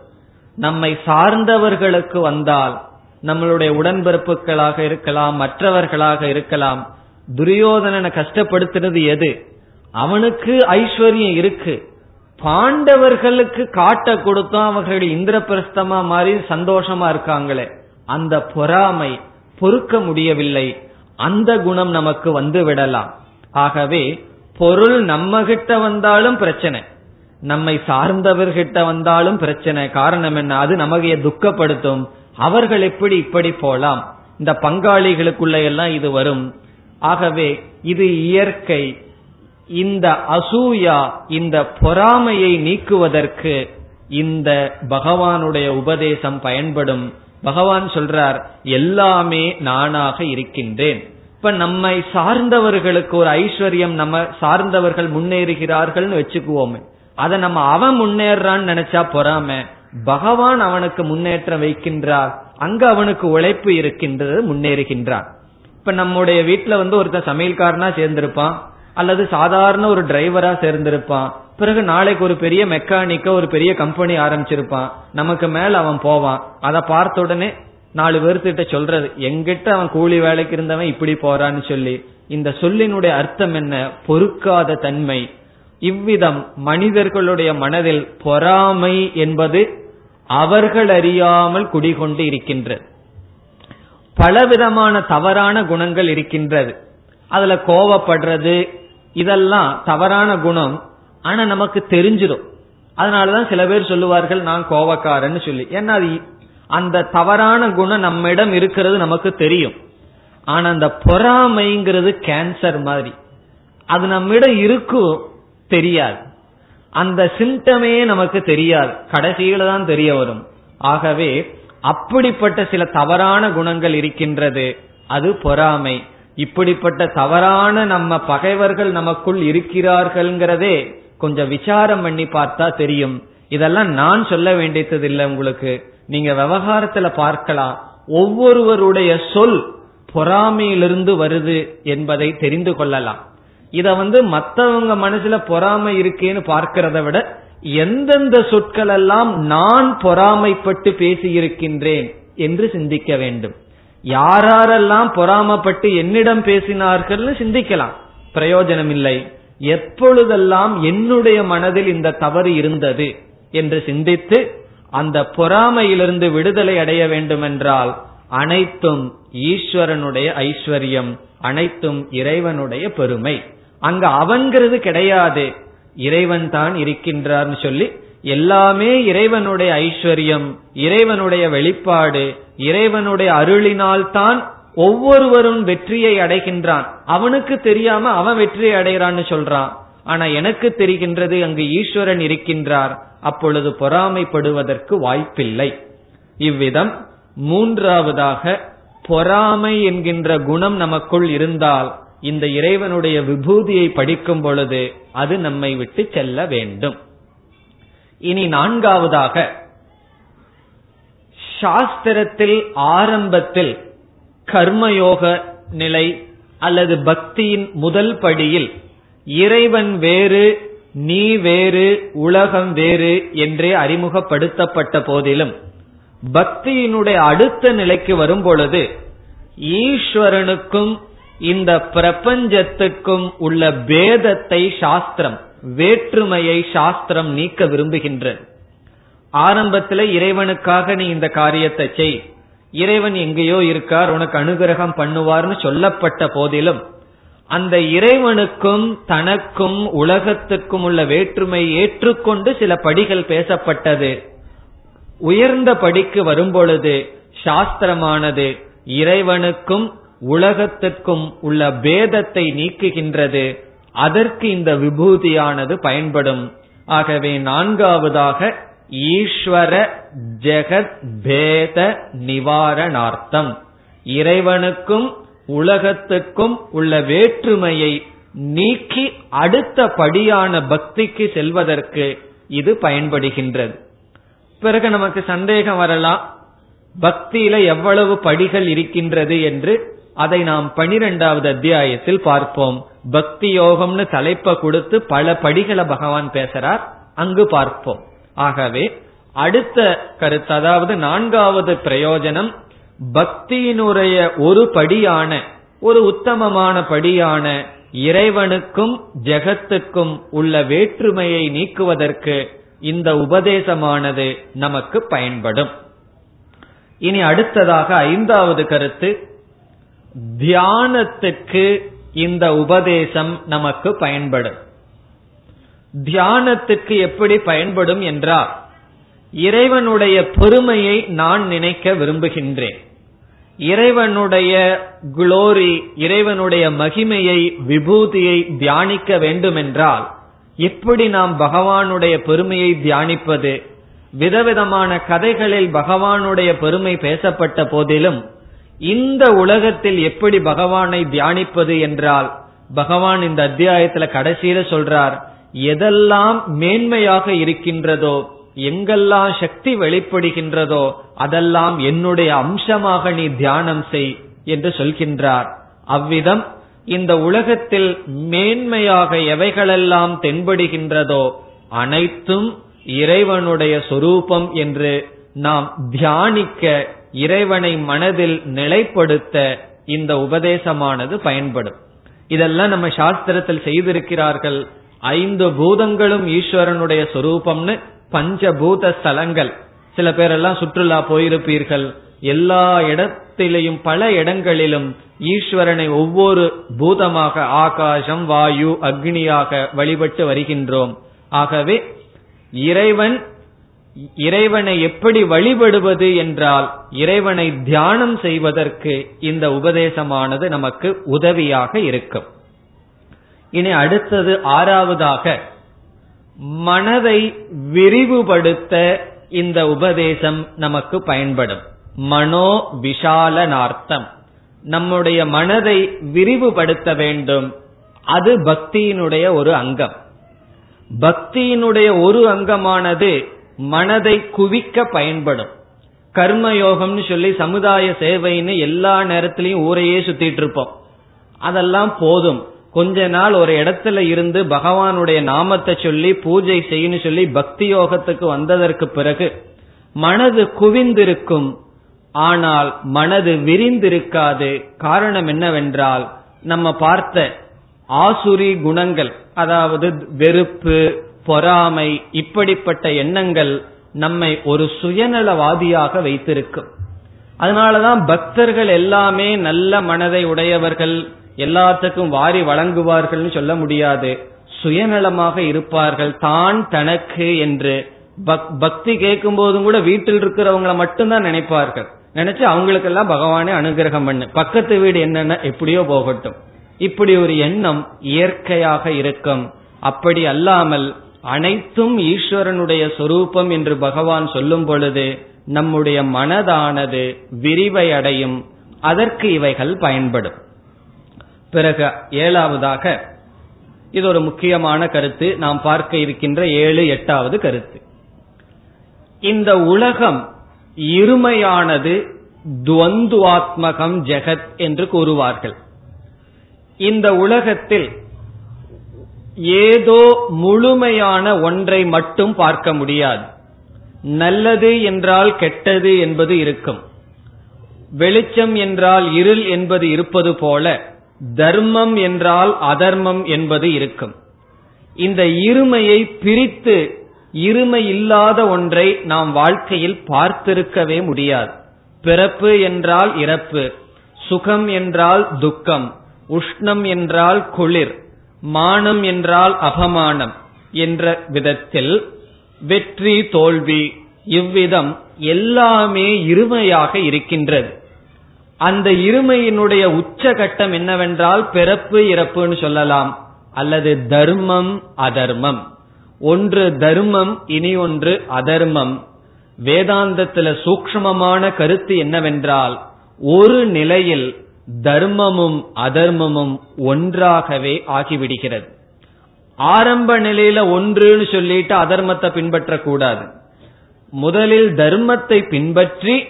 நம்மை சார்ந்தவர்களுக்கு வந்தால் நம்மளுடைய உடன்பிறப்புகளாக இருக்கலாம் மற்றவர்களாக இருக்கலாம் துரியோதனனை கஷ்டப்படுத்துறது எது? அவனுக்கு ஐஸ்வர்யம் இருக்கு. பாண்டவர்களுக்கு காட்ட கொடுத்தோம் அவர்கள் இந்திரபிரஸ்தமா மாதிரி சந்தோஷமா இருக்காங்களே. அந்த பொறாமை பொறுக்க முடியவில்லை. அந்த குணம் நமக்கு வந்து விடலாம். ஆகவே பொருள் நம்ம கிட்ட வந்தாலும் பிரச்சனை. நம்மை சார்ந்தவர்கிட்ட வந்தாலும் பிரச்சனை. காரணம் என்ன? அது நமக்கு துக்கப்படுத்தும். அவர்கள் எப்படி இப்படி போலாம்? இந்த பங்காளிகளுக்குள்ள எல்லாம் இது வரும். ஆகவே இது இயற்கை. இந்த அசூயா இந்த பொறாமையை நீக்குவதற்கு இந்த பகவானுடைய உபதேசம் பயன்படும். பகவான் சொல்றார் எல்லாமே நானாக இருக்கின்றேன். இப்ப நம்மை சார்ந்தவர்களுக்கு ஒரு ஐஸ்வர்யம் நம்ம சார்ந்தவர்கள் முன்னேறுகிறார்கள்னு வச்சுக்குவோமே. அதை நம்ம அவன் முன்னேறான்னு நினைச்சா பொறாம. பகவான் அவனுக்கு முன்னேற்றம் வைக்கின்றார். அங்க அவனுக்கு உழைப்பு இருக்கின்றது முன்னேறுகின்றான். இப்ப நம்முடைய வீட்டுல வந்து ஒருத்தன் சமையல்காரனா சேர்ந்திருப்பான். அல்லது சாதாரண ஒரு டிரைவரா சேர்ந்திருப்பான். பிறகு நாளைக்கு ஒரு பெரிய மெக்கானிக்க ஒரு பெரிய கம்பெனி ஆரம்பிச்சிருப்பான். நமக்கு மேல அவன் போவான். அதை பார்த்த உடனே நாலு பேர்த்திட்ட சொல்றது எங்கிட்ட அவன் கூலி வேலைக்கு இருந்தவன் இப்படி போறான்னு சொல்லி. இந்த சொல்லினுடைய அர்த்தம் என்ன? பொறுக்காத தன்மை. இவ்விதம் மனிதர்களுடைய மனதில் பொறாமை என்பது அவர்கள் அறியாமல் குடிகொண்டு இருக்கின்றது. பலவிதமான தவறான குணங்கள் இருக்கின்றது. அதுல கோவப்படுறது இதெல்லாம் தவறான குணம். ஆனா நமக்கு தெரிஞ்சிடும். அதனாலதான் சில பேர் சொல்லுவார்கள் நான் கோவக்காரன்னு சொல்லி. ஏன்னா அது அந்த தவறான குணம் நம்மிடம் இருக்கிறது நமக்கு தெரியும். ஆனா அந்த பொறாமைங்கிறது கேன்சர் மாதிரி. அது நம்மிடம் இருக்கும் தெரியாது. அந்த சிம்டமே நமக்கு தெரியாது. கடைசியில தான் தெரிய வரும். ஆகவே அப்படிப்பட்ட சில தவறான குணங்கள் இருக்கின்றது. அது பொறாமை. இப்படிப்பட்ட தவறான நம்ம பகைவர்கள் நமக்குள் இருக்கிறார்கள்ங்கிறதே கொஞ்சம் விசாரம் பண்ணி பார்த்தா தெரியும். இதெல்லாம் நான் சொல்ல வேண்டியது இல்லை உங்களுக்கு. நீங்க விவகாரத்துல பார்க்கலாம். ஒவ்வொருவருடைய சொல் பொறாமையிலிருந்து வருது என்பதை தெரிந்து கொள்ளலாம். இத வந்து மத்தவங்க மனசுல பொறாமை இருக்கேன்னு பார்க்கிறத விட எந்தெந்த சொற்கள் எல்லாம் நான் பொறாமைப்பட்டு பேசியிருக்கின்றேன் என்று சிந்திக்க வேண்டும். யாரெல்லாம் பொறாமப்பட்டு என்னிடம் பேசினார்கள்னு சிந்திக்கலாம். பிரயோஜனம் இல்லை எப்பொழுதெல்லாம் என்னுடைய மனதில் இந்த தவறு இருந்தது என்று சிந்தித்து அந்த பொறாமையிலிருந்து விடுதலை அடைய வேண்டுமென்றால் அனைத்தும் ஈஸ்வரனுடைய ஐஸ்வர்யம் அனைத்தும் இறைவனுடைய பெருமை. அங்க அவன்கிறது கிடையாது. இறைவன் தான் இருக்கின்றார்னு சொல்லி எல்லாமே இறைவனுடைய ஐஸ்வர்யம் இறைவனுடைய வெளிப்பாடு இறைவனுடைய அருளினால் தான் ஒவ்வொருவரும் வெற்றியை அடைகின்றான். அவனுக்கு தெரியாம அவன் வெற்றியை அடைகிறான்னு சொல்றான். ஆனா எனக்கு தெரிகின்றது அங்கு ஈஸ்வரன் இருக்கின்றார். அப்பொழுது பொறாமைப்படுவதற்கு வாய்ப்பில்லை. இவ்விதம் மூன்றாவதாக பொறாமை என்கின்ற குணம் நமக்குள் இருந்தால் இந்த இறைவனுடைய விபூதியை படிக்கும் பொழுது அது நம்மை விட்டு செல்ல வேண்டும். இனி நான்காவதாக. சாஸ்திரத்தில் ஆரம்பத்தில் கர்மயோக நிலை அல்லது பக்தியின் முதல் படியில் இறைவன் வேறு நீ வேறு உலகம் வேறு என்றே அறிமுகப்படுத்தப்பட்ட போதிலும் பக்தியினுடைய அடுத்த நிலைக்கு வரும் பொழுது ஈஸ்வரனுக்கும் இந்த பிரபஞ்சத்துக்கும் உள்ள பேதத்தை சாஸ்திரம் வேற்றுமையை சாஸ்திரம் நீக்க விரும்புகின்றது ஆரம்பத்தில் இறைவனுக்காக நீ இந்த காரியத்தை செய். இறைவன் எங்கேயோ இருக்கார் உனக்கு அனுகிரகம் பண்ணுவார்னு சொல்லப்பட்ட போதிலும் அந்த இறைவனுக்கும் தனக்கும் உலகத்துக்கும் உள்ள வேற்றுமை ஏற்றுக்கொண்டு சில படிகள் பேசப்பட்டது. உயர்ந்த படிக்கு வரும்பொழுது சாஸ்திரமானது இறைவனுக்கும் உலகத்திற்கும் உள்ள பேதத்தை நீக்குகின்றது. அதற்கு இந்த விபூதியானது பயன்படும். ஆகவே நான்காவதாக ஈஸ்வர ஜெகத் பேத நிவாரணார்த்தம். இறைவனுக்கும் உலகத்துக்கும் உள்ள வேற்றுமையை நீக்கி அடுத்த படியான பக்திக்கு செல்வதற்கு இது பயன்படுகின்றது. பிறகு நமக்கு சந்தேகம் வரலாம். பக்தியில எவ்வளவு படிகள் இருக்கின்றது என்று அதை நாம் பனிரெண்டாவது அத்தியாயத்தில் பார்ப்போம். பக்தி யோகம்னு தலைப்பை கொடுத்து பல படிகளை பகவான் பேசுறார். அங்கு பார்ப்போம். ஆகவே அடுத்த கருத்து அதாவது நான்காவது பிரயோஜனம் பக்தியினுடைய ஒரு படியான ஒரு உத்தமமான படியான இறைவனுக்கும் ஜெகத்துக்கும் உள்ள வேற்றுமையை நீக்குவதற்கு இந்த உபதேசமானது நமக்கு பயன்படும். இனி அடுத்ததாக ஐந்தாவது கருத்து தியானத்துக்கு இந்த உபதேசம் நமக்கு பயன்படும். தியானத்துக்கு எப்படி பயன்படும் என்றால் இறைவனுடைய பெருமையை நான் நினைக்க விரும்புகின்றேன். இறைவனுடைய குளோரி இறைவனுடைய மகிமையை விபூதியை தியானிக்க வேண்டுமென்றால் எப்படி நாம் பகவானுடைய பெருமையை தியானிப்பது விதவிதமான கதைகளில் பகவானுடைய பெருமை பேசப்பட்ட போதிலும் இந்த உலகத்தில் எப்படி பகவானை தியானிப்பது என்றால் பகவான் இந்த அத்தியாயத்துல கடைசியில சொல்றார் எதெல்லாம் மேன்மையாக இருக்கின்றதோ எங்கெல்லாம் சக்தி வெளிப்படுகின்றதோ அதெல்லாம் என்னுடைய அம்சமாக நீ தியானம் செய் என்று சொல்கின்றார். அவ்விதம் இந்த உலகத்தில் மேன்மையாக எவைகளெல்லாம் தென்படுகின்றதோ அனைத்தும் இறைவனுடைய சொரூபம் என்று நாம் தியானிக்க இறைவனை மனதில் நிலைப்படுத்த இந்த உபதேசமானது பயன்படும். இதெல்லாம் நம்ம சாஸ்திரத்தில் செய்திருக்கிறார்கள். ஐந்து பூதங்களும் ஈஸ்வரனுடைய சொரூபம்னு பஞ்சபூத ஸ்தலங்கள். சில பேரெல்லாம் சுற்றுலா போயிருப்பீர்கள். எல்லா இடத்திலையும் பல இடங்களிலும் ஈஸ்வரனை ஒவ்வொரு பூதமாக ஆகாசம் வாயு அக்னியாக வழிபட்டு வருகின்றோம். ஆகவே இறைவன் இறைவனை எப்படி வழிபடுவது என்றால் இறைவனை தியானம் செய்வதற்கு இந்த உபதேசமானது நமக்கு உதவியாக இருக்கும். இனி அடுத்தது ஆறாவதாக மனதை விரிவுபடுத்த இந்த உபதேசம் நமக்கு பயன்படும். மனோ விஷாலனார்த்தம். நம்முடைய மனதை விரிவுபடுத்த வேண்டும். அது பக்தியினுடைய ஒரு அங்கம். பக்தியினுடைய ஒரு அங்கமானது மனதை குவிக்க பயன்படும். கர்மயோகம்னு சொல்லி சமுதாய சேவைன்னு எல்லா நேரத்திலையும் ஊரையே சுத்திட்டு இருப்போம். அதெல்லாம் போதும். கொஞ்ச நாள் ஒரு இடத்துல இருந்து பகவானுடைய நாமத்தை சொல்லி பூஜை செய்யணும் சொல்லி பக்தி யோகத்துக்கு வந்ததற்கு பிறகு மனது குவிந்திருக்கும். ஆனால் மனது விரிந்திருக்காது. காரணம் என்னவென்றால் நம்ம பார்த்த ஆசுரி குணங்கள் அதாவது வெறுப்பு பொறாமை இப்படிப்பட்ட எண்ணங்கள் நம்மை ஒரு சுயநலவாதியாக வைத்திருக்கும். அதனாலதான் பக்தர்கள் எல்லாமே நல்ல மனதை உடையவர்கள் எல்லாத்துக்கும் வாரி வழங்குவார்கள் சொல்ல முடியாது. சுயநலமாக இருப்பார்கள். தான் தனக்கு என்று பக்தி கேட்கும் போதும் கூட வீட்டில் இருக்கிறவங்களை மட்டும்தான் நினைப்பார்கள். நினைச்சு அவங்களுக்கெல்லாம் பகவானே அனுகிரகம் பண்ணு. பக்கத்து வீடு என்னென்ன எப்படியோ போகட்டும். இப்படி ஒரு எண்ணம் இயற்கையாக இருக்கும். அப்படி அல்லாமல் அனைத்தும் ஈஸ்வரனுடைய சொரூபம் என்று பகவான் சொல்லும் பொழுது நம்முடைய மனதானது விரிவை அடையும் அதற்கு இவைகள் பயன்படும். பிறகு ஏழாவதாக இது ஒரு முக்கியமான கருத்து நாம் பார்க்க இருக்கின்ற ஏழு எட்டாவது கருத்து. இந்த உலகம் இருமையானது துவந்துவாத்மகம் ஜெகத் என்று கூறுவார்கள். இந்த உலகத்தில் ஏதோ முழுமையான ஒன்றை மட்டும் பார்க்க முடியாது. நல்லது என்றால் கெட்டது என்பது இருக்கும். வெளிச்சம் என்றால் இருள் என்பது இருப்பது போல தர்மம் என்றால் அதர்மம் என்பது இருக்கும். இந்த இருமையை பிரித்து இருமை இல்லாத ஒன்றை நாம் வாழ்க்கையில் பார்த்திருக்கவே முடியாது. பிறப்பு என்றால் இறப்பு சுகம் என்றால் துக்கம் உஷ்ணம் என்றால் குளிர் மானம் என்றால் அபமானம் என்ற விதத்தில் வெற்றி தோல்வி இவ்விதம் எல்லாமே இருமையாக இருக்கின்றது. அந்த இருமையினுடைய உச்சகட்டம் என்னவென்றால் பிறப்பு இறப்புன்னு சொல்லலாம். அல்லது தர்மம் அதர்மம். ஒன்று தர்மம் இனி ஒன்று அதர்மம். வேதாந்தத்துல சூக்மமான கருத்து என்னவென்றால் ஒரு நிலையில் தர்மமும் அதர்மமும் ஒன்றாகவே ஆகிவிடுகிறது. ஆரம்ப நிலையில ஒன்றுன்னு சொல்லிட்டு அதர்மத்தை பின்பற்றக்கூடாது. முதலில் தர்மத்தை பின்பற்றி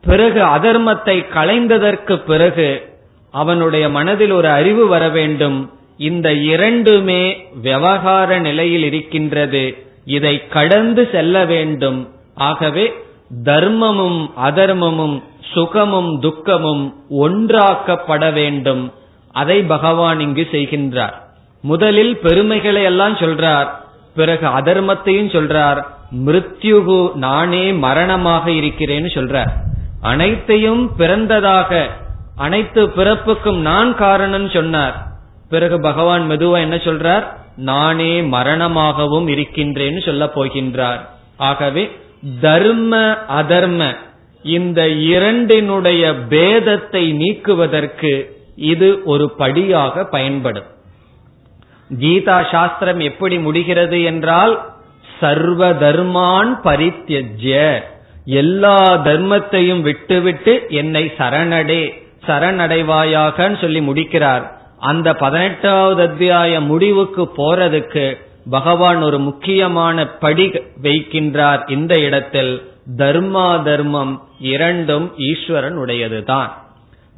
பிறகு அதர்மத்தை களைந்ததற்கு பிறகு அவனுடைய மனதில் ஒரு அறிவு வர வேண்டும். இந்த இரண்டுமே விவகார நிலையில் இருக்கின்றது. இதை கடந்து செல்ல வேண்டும். ஆகவே தர்மமும் அதர்மமும் சுகமும் துக்கமும் ஒன்றாக்கப்பட வேண்டும். அதை பகவான் இங்கு செய்கின்றார். முதலில் பெருமைகளை எல்லாம் சொல்றார். பிறகு அதர்மத்தையும் சொல்றார். மிருத்யுகு நானே மரணமாக இருக்கிறேன்னு சொல்றார். அனைத்தையும் பிறந்ததாக அனைத்து பிறப்புக்கும் நான் காரணம் சொன்னார். பிறகு பகவான் மெதுவா என்ன சொல்றார்? நானே மரணமாகவும் இருக்கின்றேன்னு சொல்ல போகின்றார். ஆகவே தர்ம அதர்ம இந்த இரண்டினுடைய பேதத்தை நீக்குவதற்கு இது ஒரு படியாக பயன்படும். கீதா சாஸ்திரம் எப்படி முடிகிறது என்றால் சர்வ தர்மான் பரித்தியஜ்ய. எல்லா தர்மத்தையும் விட்டுவிட்டு என்னை சரணடே சரணடைவாயாக சொல்லி முடிக்கிறார். அந்த பதினெட்டாவது அத்தியாய முடிவுக்கு போறதுக்கு பகவான் ஒரு முக்கியமான படி வைக்கின்றார் இந்த இடத்தில். தர்மா தர்மம் இரண்டும் ஈஸ்வரன் உடையதுதான்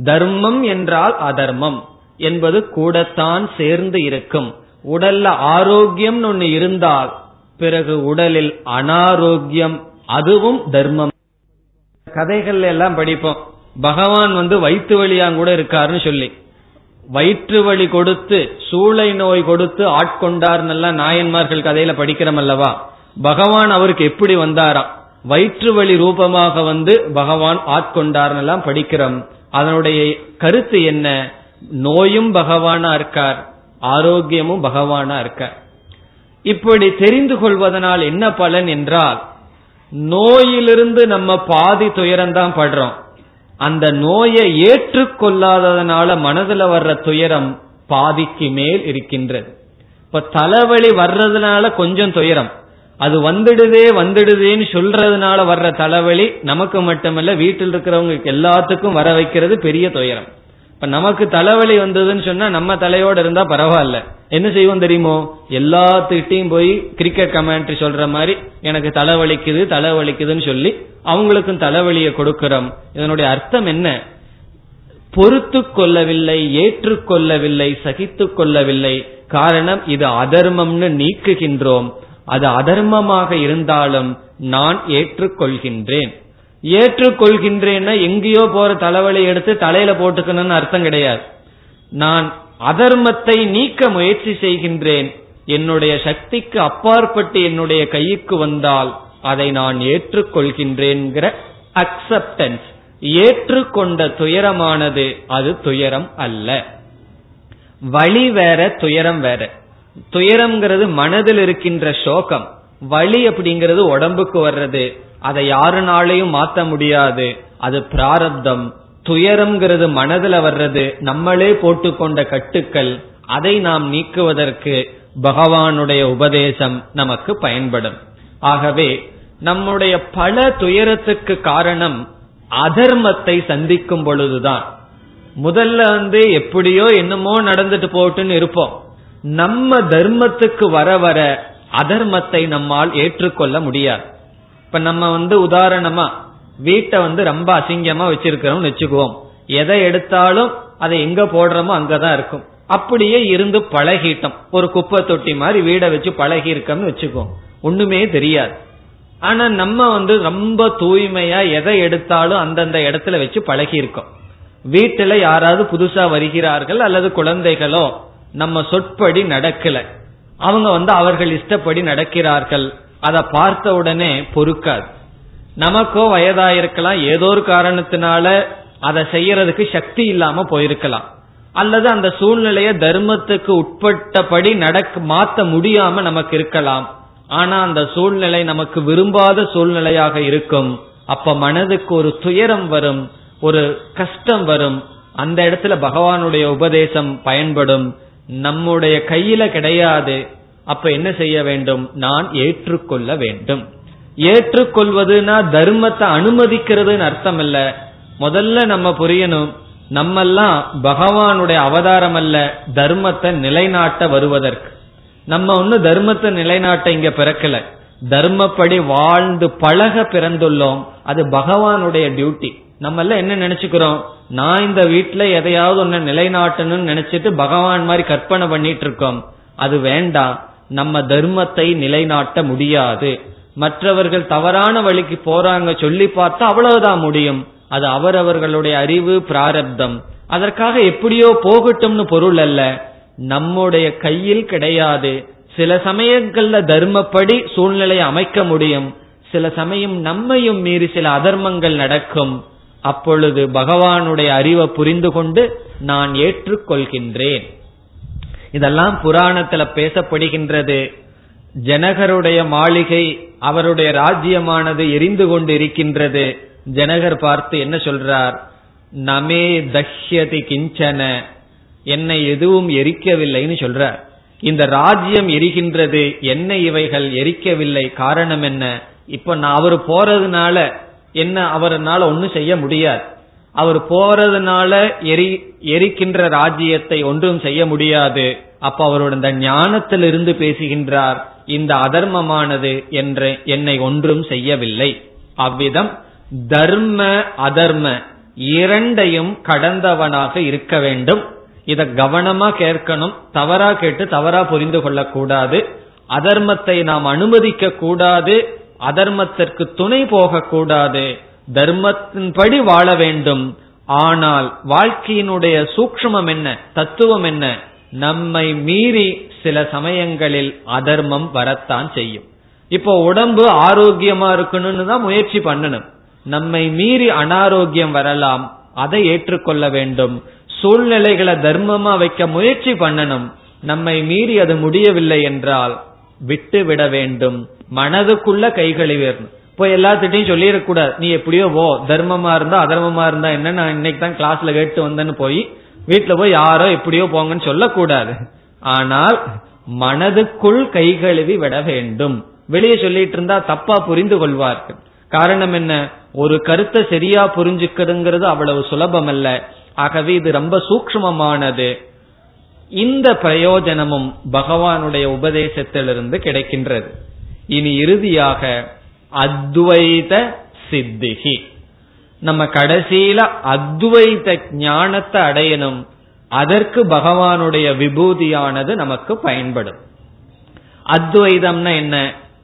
தர்மம் என்றால் அதர்மம் என்பது கூடத்தான் சேர்ந்து இருக்கும். உடல்ல ஆரோக்கியம் ஒன்னு இருந்தால் பிறகு உடலில் அனாரோக்கியம் அதுவும் தர்மம். கதைகள் எல்லாம் படிப்போம். பகவான் வந்து வயிற்று வழியாங்க கூட இருக்காருன்னு சொல்லி. வயிற்று வழி கொடுத்து சூளை நோய் கொடுத்து ஆட்கொண்டார்னு நாயன்மார்கள் கதையில படிக்கிறோம் அல்லவா பகவான் அவருக்கு எப்படி வந்தாராம்? வயிற்று வழி ரூபமாக வந்து பகவான் ஆட்கொண்டார்னெல்லாம் படிக்கிறோம். அதனுடைய கருத்து என்ன? நோயும் பகவானா இருக்கார் ஆரோக்கியமும் பகவானா இருக்கார். இப்படி தெரிந்து கொள்வதனால் என்ன பலன் என்றால் நோயிலிருந்து நம்ம பாதி துயரம்தான் படுறோம். அந்த நோயை ஏற்றுக்கொள்ளாததனால மனதுல வர்ற துயரம் பாதிக்கு மேல் இருக்கின்றது. இப்ப தலைவலி வர்றதுனால கொஞ்சம் துயரம். அது வந்துடுதே வந்துடுதேன்னு சொல்றதுனால வர்ற தலைவலி நமக்கு மட்டுமல்ல வீட்டில் இருக்கிறவங்களுக்கு எல்லாத்துக்கும் வர வைக்கிறது பெரிய துயரம். இப்ப நமக்கு தலைவலி வந்ததுன்னு சொன்னா நம்ம தலையோட இருந்தா பரவாயில்ல. என்ன செய்வோம் தெரியுமோ? எல்லாத்துக்கிட்டையும் போய் கிரிக்கெட் கமெண்ட்ரி சொல்ற மாதிரி எனக்கு தலைவலிக்குது தலைவலிக்குதுன்னு சொல்லி அவங்களுக்கும் தலைவலியை கொடுக்கிறோம். இதனுடைய அர்த்தம் என்ன? பொறுத்து கொள்ளவில்லை ஏற்றுக்கொள்ளவில்லை சகித்து கொள்ளவில்லை. காரணம் இது அதர்மம்னு நீக்குகின்றோம். அது அதர்மமாக இருந்தாலும் நான் ஏற்றுக்கொள்கின்றேன். ஏற்றுக்கொள்கின்றேன்னா எங்கேயோ போற தலைவலி எடுத்து தலையில போட்டுக்கணும்னு அர்த்தம் கிடையாது. நான் அதர்மத்தை நீக்க முயற்சி செய்கின்றேன். என்னுடைய சக்திக்கு அப்பாற்பட்டு என்னுடைய கைக்கு வந்தால் அதை நான் ஏற்றுக்கொள்கின்றேங்கிற அக்செப்டன்ஸ் ஏற்றுக்கொண்ட துயரமானது அது துயரம் அல்ல. வழி வேற துயரம் வேற. துயரம்ங்கிறது மனதில் இருக்கின்ற சோகம். வலி அப்படிங்கிறது உடம்புக்கு வர்றது. அதை யாருனாலையும் மாத்த முடியாது. அது பிராரப்தம். துயரம்ங்கிறது மனதுல வர்றது. நம்மளே போட்டுக்கொண்ட கட்டுக்கள். அதை நாம் நீக்குவதற்கு பகவானுடைய உபதேசம் நமக்கு பயன்படும். ஆகவே நம்முடைய பல துயரத்துக்கு காரணம் அதர்மத்தை சந்திக்கும் பொழுதுதான். முதல்ல வந்து எப்படியோ என்னமோ நடந்துட்டு போட்டுன்னு இருப்போம். நம்ம தர்மத்துக்கு வர வர அதர்மத்தை நம்மால் ஏற்றுக்கொள்ள முடியாது. இப்ப நம்ம வந்து உதாரணமா வீட்டை வந்து ரொம்ப அசிங்கமா வச்சிருக்கிறோம் வச்சுக்குவோம். எதை எடுத்தாலும் அதை எங்க போடுறோமோ அங்கதான் இருக்கும். அப்படியே இருந்து பழகிட்டோம். ஒரு குப்பை தொட்டி மாதிரி வீடை வச்சு பழகி இருக்கோம்னு வச்சுக்குவோம். ஒண்ணுமே தெரியாது. ஆனா நம்ம வந்து ரொம்ப தூய்மையா எதை எடுத்தாலும் அந்தந்த இடத்துல வச்சு பழகி இருக்கோம் வீட்டுல யாராவது புதுசா வருகிறார்கள் அல்லது குழந்தைகளோ நம்ம சொற்படி நடக்கல. அவங்க வந்து அவர்கள் இஷ்டப்படி நடக்கிறார்கள். அதை பார்த்த உடனே பொறுக்காது. நமக்கோ வயதாயிருக்கலாம். ஏதோ ஒரு காரணத்தினால அதை செய்யறதுக்கு சக்தி இல்லாம போயிருக்கலாம். அல்லது அந்த சூழ்நிலைய தர்மத்துக்கு உட்பட்டபடி நடக்க மாத்த முடியாம நமக்கு இருக்கலாம். ஆனா அந்த சூழ்நிலை நமக்கு விரும்பாத சூழ்நிலையாக இருக்கும். அப்ப மனதுக்கு ஒரு துயரம் வரும். ஒரு கஷ்டம் வரும். அந்த இடத்துல பகவானுடைய உபதேசம் பயன்படும். நம்முடைய கையில கிடையாது. அப்ப என்ன செய்ய வேண்டும்? நான் ஏற்றுக்கொள்ள வேண்டும். ஏற்றுக்கொள்வதுனா தர்மத்தை அனுமதிக்கிறதுன்னு அர்த்தம் இல்ல முதல்ல நம்ம புரியணும் நம்மெல்லாம் பகவானுடைய அவதாரம் அல்ல தர்மத்தை நிலைநாட்ட வருவதற்கு. நம்ம ஒண்ணு தர்மத்தை நிலைநாட்ட இங்க பிறக்கல. தர்மப்படி வாழ்ந்து பழக பிறந்துள்ளோம். அது பகவானுடைய டியூட்டி நம்ம எல்லாம் என்ன நினைச்சுக்கிறோம்? நான் இந்த வீட்டுல எதையாவது ஒன்னு நிலைநாட்டணும்னு நினைச்சிட்டு பகவான் மாதிரி கற்பனை பண்ணிட்டு இருக்கோம் அது வேண்டாம். நம்ம தர்மத்தை நிலைநாட்ட முடியாது. மற்றவர்கள் தவறான வழிக்கு போறாங்க சொல்லி பார்த்தா அவ்வளவுதான் முடியும். அது அவரவர்களுடைய அறிவு பிராரப்தம். அதற்காக எப்படியோ போகட்டும்னு பொருள் அல்ல. நம்முடைய கையில் கிடையாது. சில சமயங்கள்ல தர்மப்படி சூழ்நிலையை அமைக்க முடியும். சில சமயம் நம்மையும் மீறி சில அதர்மங்கள் நடக்கும். அப்பொழுது பகவானுடைய அறிவை புரிந்து கொண்டு நான் ஏற்றுக்கொள்கின்றேன். இதெல்லாம் புராணத்துல பேசப்படுகின்றது. ஜனகருடைய மாளிகை அவருடைய ராஜ்யமானது எரிந்து கொண்டு இருக்கின்றது ஜனகர் பார்த்து என்ன சொல்றார்? நமே தஹ்யதி கிஞ்சன. என்னை எதுவும் எரிக்கவில்லைன்னு சொல்றார். இந்த ராஜ்யம் எரிகின்றது. என்ன இவைகள் எரிக்கவில்லை. காரணம் என்ன? இப்ப நான் அவர் போறதுனால என்ன அவர்னால ஒன்னும் செய்ய முடியாது. அவர் போறதுனால எரி எரிக்கின்ற ராஜ்யத்தை ஒன்றும் செய்ய முடியாது. அப்ப அவரோட இந்த ஞானத்திலிருந்து பேசுகின்றார் இந்த அதர்மமானது என்று என்னை ஒன்றும் செய்யவில்லை. அவ்விதம் தர்ம அதர்ம இரண்டையும் கடந்தவனாக இருக்க வேண்டும். இத கவனமா கேட்கணும். தவறா கேட்டு தவறா புரிந்து கொள்ளக்கூடாது. அதர்மத்தை நாம் அனுமதிக்க கூடாது அதர்மத்திற்கு துணை போகக்கூடாது. தர்மத்தின்படி வாழ வேண்டும். ஆனால் வாழ்க்கையினுடைய சூக்ஷ்மம் என்ன? தத்துவம் என்ன? நம்மை மீறி சில சமயங்களில் அதர்மம் வரத்தான் செய்யும். இப்போ உடம்பு ஆரோக்கியமா இருக்கணும்னு தான் முயற்சி பண்ணணும். நம்மை மீறி அனாரோக்கியம் வரலாம். அதை ஏற்றுக்கொள்ள வேண்டும். சூழ்நிலைகளை தர்மமா வைக்க முயற்சி பண்ணணும். நம்மை மீறி அது முடியவில்லை என்றால் விட்டு விட வேண்டும். மனதுக்குள்ள கை கழுவிடணும் இப்போ எல்லாத்திட்டையும் சொல்லிடக்கூடாது. நீ எப்படியோ ஓ தர்மமா இருந்தா அதர்மமா இருந்தா என்ன நான் இன்னைக்கு தான் கிளாஸ்ல கேட்டு வந்தேன்னு போய் வீட்டுல போய் யாரோ எப்படியோ போங்கன்னு சொல்லக்கூடாது. ஆனால் மனதுக்குள் கை கழுவி விட வேண்டும். வெளியே சொல்லிட்டு இருந்தா தப்பா புரிந்து கொள்வார்கள். காரணம் என்ன? ஒரு கருத்தை சரியா புரிஞ்சுக்கிறதுங்கிறது அவ்வளவு சுலபம் அல்ல ஆகவே இது ரொம்ப சூக்மமானது இந்த பிரயோஜனமும் பகவானுடைய உபதேசத்திலிருந்து கிடைக்கின்றது. இனி இறுதியாக அத்வைத சித்திகி நம்ம கடைசியில அத்வைத ஞானத்தை அடையணும். அதற்கு பகவானுடைய விபூதியானது நமக்கு பயன்படும். அத்வைதம்னா என்ன?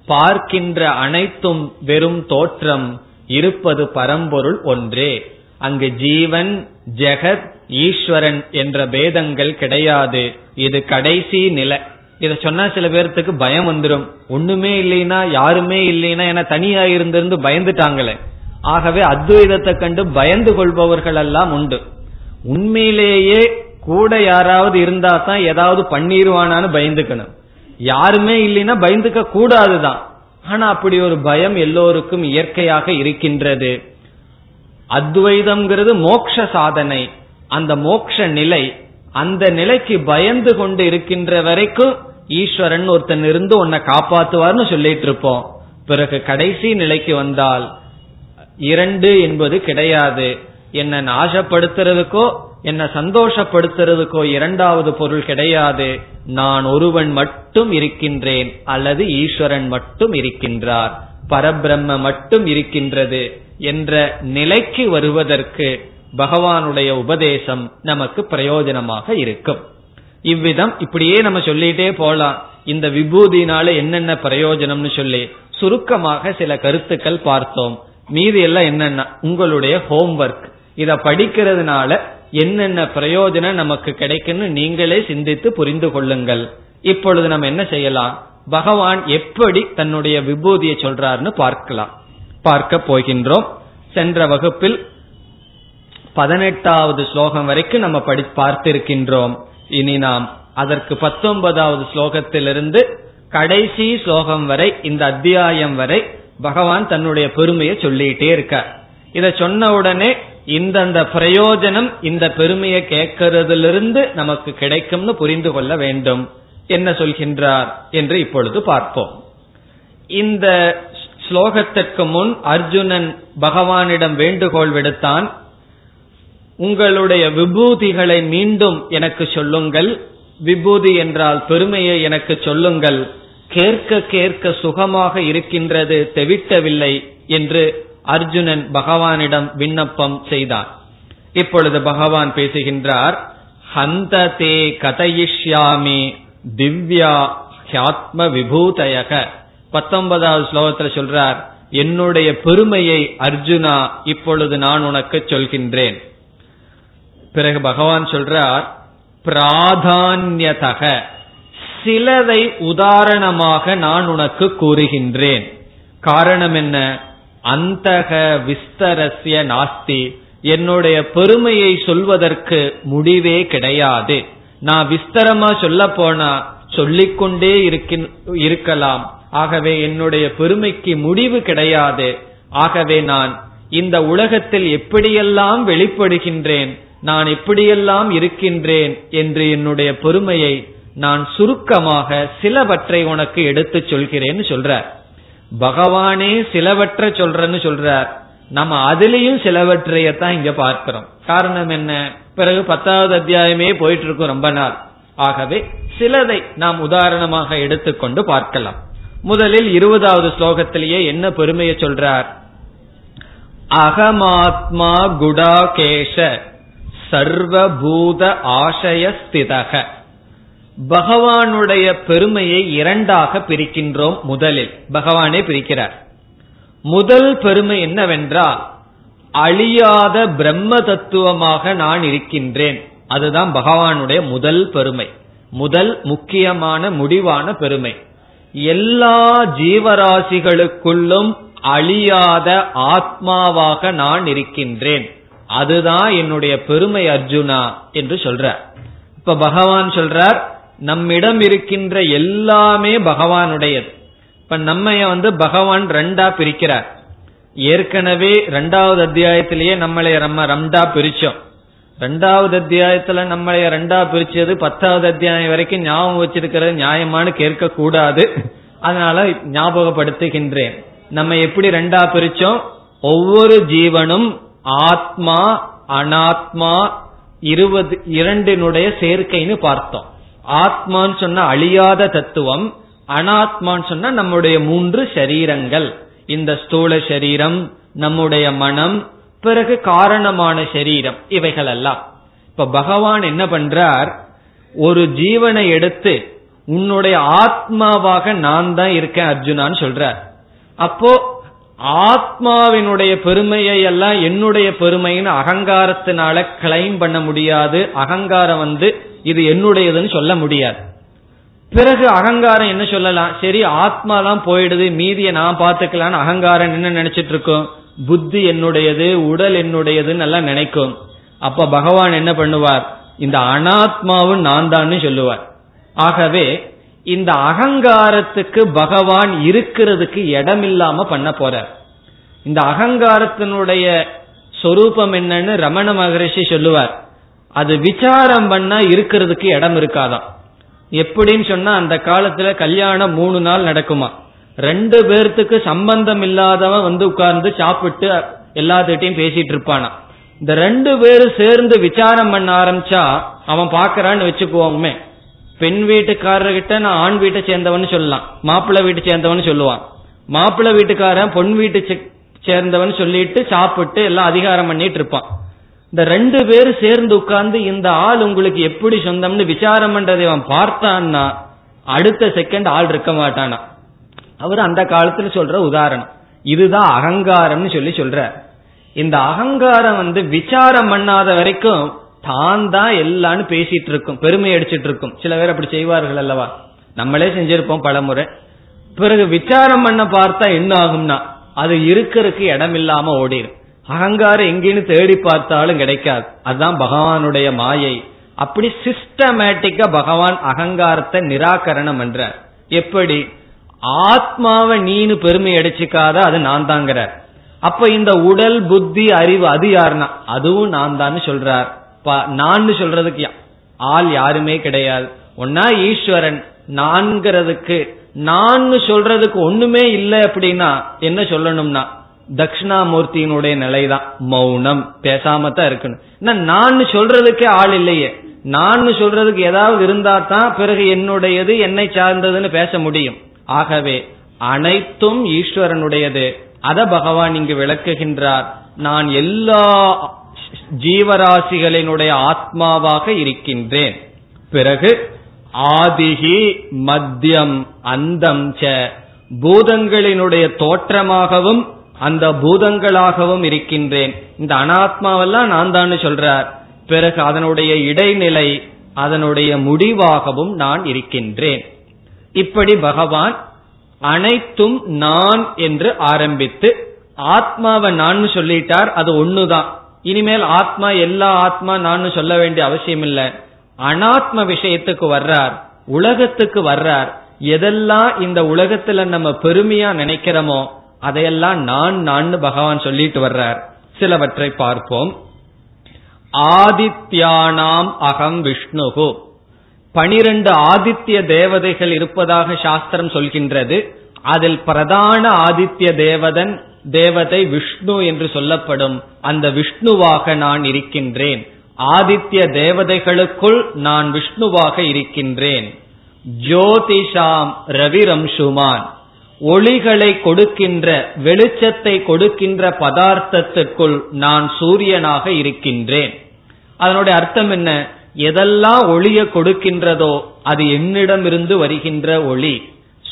பார்க்கின்ற அனைத்தும் வெறும் தோற்றம் இருப்பது பரம்பொருள் ஒன்றே. அங்கு ஜீவன் ஜெகத் ஈஸ்வரன் என்ற பேதங்கள் கிடையாது. இது கடைசி நிலை. இத சொன்னா சில பேர்த்துக்கு பயம் வந்துடும் ஒண்ணுமே இல்லைன்னா யாருமே இல்லைன்னா என தனியா இருந்திருந்து பயந்துட்டாங்களே. ஆகவே அத்வைதத்தை கண்டு பயந்து கொள்பவர்கள் எல்லாம் உண்டு. உண்மையிலேயே கூட யாராவது இருந்தா தான் ஏதாவது பண்ணிடுவானான்னு பயந்துக்கணும். யாருமே இல்லைன்னா பயந்துக்க கூடாதுதான். ஆனா அப்படி ஒரு பயம் எல்லோருக்கும் இயற்கையாக இருக்கின்றது. அத்வைதம்ங்கிறது மோக்ஷ சாதனை. அந்த மோக்ஷ நிலை அந்த நிலைக்கு பயந்து கொண்டு இருக்கின்ற வரைக்கும் ஈஸ்வரன் ஒருத்தன் இருந்து உன்னை காப்பாத்துவார்னு சொல்லிட்டு இருப்போம். பிறகு கடைசி நிலைக்கு வந்தால் இரண்டு என்பது கிடையாது. என்ன நாசப்படுத்துறதுக்கோ என்ன சந்தோஷப்படுத்துறதுக்கோ இரண்டாவது பொருள் கிடையாது. நான் ஒருவன் மட்டும் இருக்கின்றேன் அல்லது ஈஸ்வரன் மட்டும் இருக்கின்றார். பரபிரம்ம மட்டும் இருக்கின்றது என்ற நிலைக்கு வருவதற்கு பகவானுடைய உபதேசம் நமக்கு பிரயோஜனமாக இருக்கும். இவ்விதம் இப்படியே நம்ம சொல்லிட்டே போலாம். இந்த விபூதினால என்னென்ன பிரயோஜனம்னு சொல்லி சுருக்கமாக சில கருத்துக்கள் பார்த்தோம். மீதி எல்லாம் என்னென்ன? உங்களுடைய ஹோம்ஒர்க் இத படிக்கிறதுனால என்னென்ன பிரயோஜனம் நமக்கு கிடைக்குன்னு நீங்களே சிந்தித்து புரிந்து கொள்ளுங்கள். இப்பொழுது நம்ம என்ன செய்யலாம்? பகவான் எப்படி தன்னுடைய விபூதியை சொல்றாருன்னு பார்க்கலாம். பார்க்க போகின்றோம். சென்ற வகுப்பில் பதினெட்டாவது ஸ்லோகம் வரைக்கும் நம்ம படி பார்த்திருக்கின்றோம். இனி நாம் அதற்கு பத்தொன்பதாவது ஸ்லோகத்திலிருந்து கடைசி ஸ்லோகம் வரை இந்த அத்தியாயம் வரை பகவான் தன்னுடைய பெருமையை சொல்லிட்டே இருக்க. இத சொன்ன உடனே இந்தந்த பிரயோஜனம் இந்த பெருமையை கேட்கறதிலிருந்து நமக்கு கிடைக்கும்னு புரிந்து கொள்ள வேண்டும். என்ன சொல்கின்றார் என்று இப்பொழுது பார்ப்போம். இந்த ஸ்லோகத்திற்கு முன் அர்ஜுனன் பகவானிடம் வேண்டுகோள் விடுத்தான் உங்களுடைய விபூதிகளை மீண்டும் எனக்கு சொல்லுங்கள். விபூதி என்றால் பெருமையை எனக்கு சொல்லுங்கள். கேட்க கேட்க சுகமாக இருக்கின்றது தெவிட்டவில்லை என்று அர்ஜுனன் பகவானிடம் விண்ணப்பம் செய்தார். இப்பொழுது பகவான் பேசுகின்றார் ஹந்த தே கதயிஷ்யாமி திவ்யா ஹியாத்ம விபூதயக. பத்தொன்பதாவது ஸ்லோகத்தில் சொல்றார் என்னுடைய பெருமையை அர்ஜுனா இப்பொழுது நான் உனக்கு சொல்கின்றேன். பிறகு பகவான் சொல்றார் பிராதான்யதக. சிலதை உதாரணமாக நான் உனக்கு கூறுகின்றேன். காரணம் என்ன? அந்தக விஸ்தரஸ்ய நாஸ்தி. என்னுடைய பெருமையை சொல்வதற்கு முடிவே கிடையாது. நான் விஸ்தரமா சொல்ல போனா சொல்லிக்கொண்டே இருக்கலாம். ஆகவே என்னுடைய பெருமைக்கு முடிவு கிடையாது. ஆகவே நான் இந்த உலகத்தில் எப்படியெல்லாம் வெளிப்படுகின்றேன் நான் எப்படியெல்லாம் இருக்கின்றேன் என்று என்னுடைய பெருமையை நான் சுருக்கமாக சிலவற்றை உனக்கு எடுத்துச் சொல்கிறேன்னு சொல்றார். பகவானே சிலவற்றை சொல்றன்னு சொல்றார். நம்ம அதுலயும் சிலவற்றையத்தான் இங்க பார்க்கிறோம். காரணம் என்ன? பிறகு பத்தாவது அத்தியாயமே போயிட்டு இருக்கும் ரொம்ப நாள். ஆகவே சிலதை நாம் உதாரணமாக எடுத்துக்கொண்டு பார்க்கலாம். முதலில் இருபதாவது ஸ்லோகத்திலேயே என்ன பெருமையை சொல்றார்? அகமாத்மா குடாகேஷ சர்வபூத ஆசயஸ்திதக. பகவானுடைய பெருமையை இரண்டாக பிரிக்கின்றோம் முதலில். பகவானே பிரிக்கிறார். முதல் பெருமை என்னவென்றால் அழியாத பிரம்ம தத்துவமாக நான் இருக்கின்றேன். அதுதான் பகவானுடைய முதல் பெருமை. முதல் முக்கியமான முடிவான பெருமை. எல்லா ஜீவராசிகளுக்குள்ளும் அழியாத ஆத்மாவாக நான் இருக்கின்றேன். அதுதான் என்னுடைய பெருமை அர்ஜுனா என்று சொல்றார் இப்ப பகவான் சொல்றார் நம்மிடம் இருக்கின்ற எல்லாமே பகவானுடையது. இப்ப நம்ம வந்து பகவான் ரெண்டா பிரிக்கிறார். ஏற்கனவே ரெண்டாவது அத்தியாயத்திலேயே நம்மளை நம்ம ரெண்டா பிரிச்சோம். ரெண்டாவது அத்தியாயத்துல நம்மளை ரெண்டா பிரிச்சது பத்தாவது அத்தியாயம் வரைக்கும் ஞாபகம் வச்சிருக்கிறது நியாயமானு கேட்க கூடாது அதனால ஞாபகப்படுத்துகின்றேன். நம்ம எப்படி ரெண்டா பிரிச்சோம்? ஒவ்வொரு ஜீவனும் ஆத்மா அனாத்மா இருபது இரண்டினுடைய சேர்க்கைன்னு பார்த்தோம். ஆத்மான்னு சொன்னா அழியாத தத்துவம் அனாத்மான்னு சொன்னா நம்முடைய மூன்று சரீரங்கள். இந்த ஸ்தூல சரீரம் நம்முடைய மனம் பிறகு காரணமான சரீரம் இவைகள் எல்லாம் இப்ப பகவான் என்ன பண்றார்? ஒரு ஜீவனை எடுத்து உன்னுடைய ஆத்மாவாக நான் தான் இருக்கேன் அர்ஜுனான்னு சொல்றார். அப்போ ஆத்மாவினுடைய பெருமையை எல்லாம் என்னுடைய பெருமைன்னு அகங்காரத்தினால கிளைம் பண்ண முடியாது. அகங்காரம் வந்து இது என்னுடையதுன்னு சொல்ல முடியாது. பிறகு அகங்காரம் என்ன சொல்லலாம்? சரி ஆத்மா தான் போயிடுது. மீதியை நான் பார்த்துக்கலாம்னு அகங்காரம் என்ன நினைச்சிட்டு இருக்கோம்? புத்தி என்னுடையது உடல் என்னுடையதுன்னு எல்லாம் நினைக்கும். அப்ப பகவான் என்ன பண்ணுவார்? இந்த அனாத்மாவும் நான் தான் சொல்லுவார். ஆகவே இந்த அகங்காரத்துக்கு பகவான் இருக்கிறதுக்கு இடம் இல்லாம பண்ண போறார் இந்த அகங்காரத்தினுடைய சொரூபம் என்னன்னு ரமண மகரிஷி சொல்லுவார். அது விசாரம் பண்ணா இருக்கிறதுக்கு இடம் இருக்காதான் எப்படின்னு சொன்னா அந்த காலத்துல கல்யாணம் மூணு நாள் நடக்குமா. ரெண்டு பேர்த்துக்கு சம்பந்தம் இல்லாதவன் வந்து உட்கார்ந்து சாப்பிட்டு எல்லாத்திட்டையும் பேசிட்டு இருப்பானா இந்த ரெண்டு பேரும் சேர்ந்து விசாரம் பண்ண ஆரம்பிச்சா அவன் பாக்குறான்னு வச்சுக்குவோமே பெண் வீட்டுக்காரர்கிட்ட நான் ஆண் வீட்டை சேர்ந்தவன் சொல்லலாம். மாப்பிள்ளை வீட்டை சேர்ந்தவன் சொல்லுவான். மாப்பிள்ளை வீட்டுக்காரன் பொன் வீட்டு சேர்ந்தவன் சொல்லிட்டு சாப்பிட்டு எல்லாம் அதிகாரம் பண்ணிட்டு இருப்பான். இந்த ரெண்டு பேரும் சேர்ந்து உட்கார்ந்து இந்த ஆள் உங்களுக்கு எப்படி சொந்தம்னு விசாரம் பண்றதை அவன் பார்த்தான்னா அடுத்த செகண்ட் ஆள் இருக்க மாட்டானா. அவர் அந்த காலத்துல சொல்ற உதாரணம். இதுதான் அகங்காரம்னு சொல்லி சொல்ற. இந்த அகங்காரம் வந்து விசாரம் பண்ணாத வரைக்கும் தான் தான் எல்லான்னு பேசிட்டு இருக்கும் பெருமை அடிச்சிட்டு இருக்கும் சில பேர் அப்படி செய்வார்கள் அல்லவா? நம்மளே செஞ்சிருப்போம் பல முறை பிறகு விசாரம் பண்ண பார்த்தா என்ன ஆகும்னா அது இருக்கிறதுக்கு இடம் இல்லாம ஓடிடும் அகங்காரம் எங்கேன்னு தேடி பார்த்தாலும் கிடைக்காது. அதுதான் பகவானுடைய மாயை. அப்படி சிஸ்டமேட்டிக்கா பகவான் அகங்காரத்தை நிராகரணம் பண்ற எப்படி? ஆத்மாவை நீனு பெருமை அடிச்சுக்காத அது நான் தாங்கிறார் அப்ப இந்த உடல் புத்தி அறிவு அது யாருன்னா? அதுவும் நான் தான் சொல்றார். நான் சொல்றதுக்கு ஆள் யாருமே கிடையாது. ஒன்னா ஈஸ்வரன் நான்கிறதுக்கு நான் சொல்றதுக்கு ஒண்ணுமே இல்லை அப்படின்னா என்ன சொல்லணும்னா தட்சிணாமூர்த்தியினுடைய நிலைதான். மௌனம் பேசாம தான் இருக்கணும். நான் சொல்றதுக்கே ஆள் இல்லையே. நான் சொல்றதுக்கு ஏதாவது இருந்தா தான் பிறகு என்னுடையது என்னை சார்ந்ததுன்னு பேச முடியும். ஆகவே அனைத்தும் ஈஸ்வரனுடையது. அத பகவான் இங்கு விளக்குகின்றார். நான் எல்லா ஜீவராசிகளினுடைய ஆத்மாவாக இருக்கின்றேன். பிறகு ஆதிகி மத்தியம் அந்தம் ச பூதங்களினுடைய தோற்றமாகவும் அந்த பூதங்களாகவும் இருக்கின்றேன். இந்த அனாத்மாவெல்லாம் நான் தான் சொல்றார். பிறகு அதனுடைய இடைநிலை அதனுடைய முடிவாகவும் நான் இருக்கின்றேன். இப்படி பகவான் அனைத்தும் நான் என்று ஆரம்பித்து ஆத்மாவை நான் சொல்லிட்டார் அது ஒண்ணுதான். இனிமேல் ஆத்மா எல்லா ஆத்மா நான் சொல்ல வேண்டிய அவசியம் இல்ல. அனாத்ம விஷயத்துக்கு வர்றார் உலகத்துக்கு வர்றார். எதெல்லாம் இந்த உலகத்துல நம்ம பெருமையா நினைக்கிறோமோ அதையெல்லாம் நான் நான் பகவான் சொல்லிட்டு வர்றார். சிலவற்றை பார்ப்போம். ஆதித்யானாம் அகம் விஷ்ணுகு பனிரெண்டு ஆதித்ய தேவதைகள் இருப்பதாக சாஸ்திரம் சொல்கின்றது. அதில் பிரதான ஆதித்ய தேவதன் தேவதை விஷ்ணு என்று சொல்லப்படும் அந்த விஷ்ணுவாக நான் இருக்கின்றேன். ஆதித்ய தேவதைகளுக்குள் நான் விஷ்ணுவாக இருக்கின்றேன். ஜோதிஷாம் ரவிரம்சுமான். ஒளிகளை கொடுக்கின்ற வெளிச்சத்தை கொடுக்கின்ற பதார்த்தத்துக்குள் நான் சூரியனாக இருக்கின்றேன். அதனுடைய அர்த்தம் என்ன? எதெல்லாம் ஒளிய கொடுக்கின்றதோ அது என்னிடமிருந்து வருகின்ற ஒளி.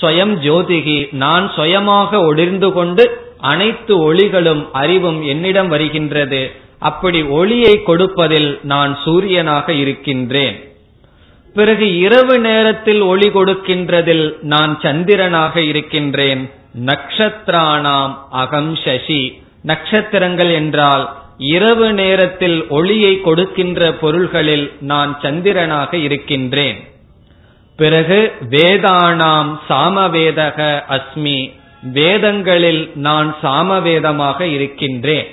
ஸ்வயம் ஜோதிகி. நான் சுயமாக ஒளிர்ந்து கொண்டு அனைத்து ஒளிகளும் அறிவும் என்னிடம் வருகின்றது. அப்படி ஒளியை கொடுப்பதில் நான் சூரியனாக இருக்கின்றேன். பிறகு இரவு நேரத்தில் ஒளி கொடுக்கின்றதில் நான் சந்திரனாக இருக்கின்றேன். நக்ஷத்ராணாம் அகம் சசி. நட்சத்திரங்கள் என்றால் இரவு நேரத்தில் ஒளியை கொடுக்கின்ற பொருள்களில் நான் சந்திரனாக இருக்கின்றேன். பிறகு வேதானாம் சாமவேதக அஸ்மி வேதங்களில் நான் சாமவேதமாக இருக்கின்றேன்.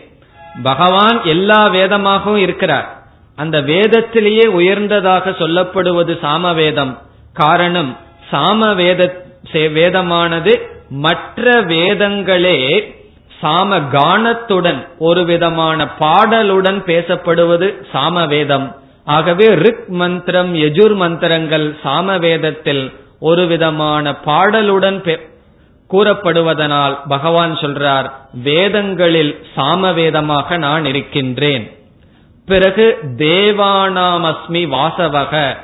பகவான் எல்லா வேதமாகவும் இருக்கிறார். அந்த வேதத்திலேயே உயர்ந்ததாக சொல்லப்படுவது சாமவேதம். காரணம் சாமவேத வேதமானது மற்ற வேதங்களே சாம கானத்துடன் ஒரு விதமான பாடலுடன் பேசப்படுவது சாமவேதம். ஆகவே ரிக் மந்திரம் யஜுர் மந்திரங்கள் சாமவேதத்தில் ஒரு விதமான பாடலுடன் கூறப்படுவதனால் பகவான் சொல்றார் வேதங்களில் சாமவேதமாக நான் இருக்கின்றேன். பிறகு தேவானாமஸ்மி வாசவக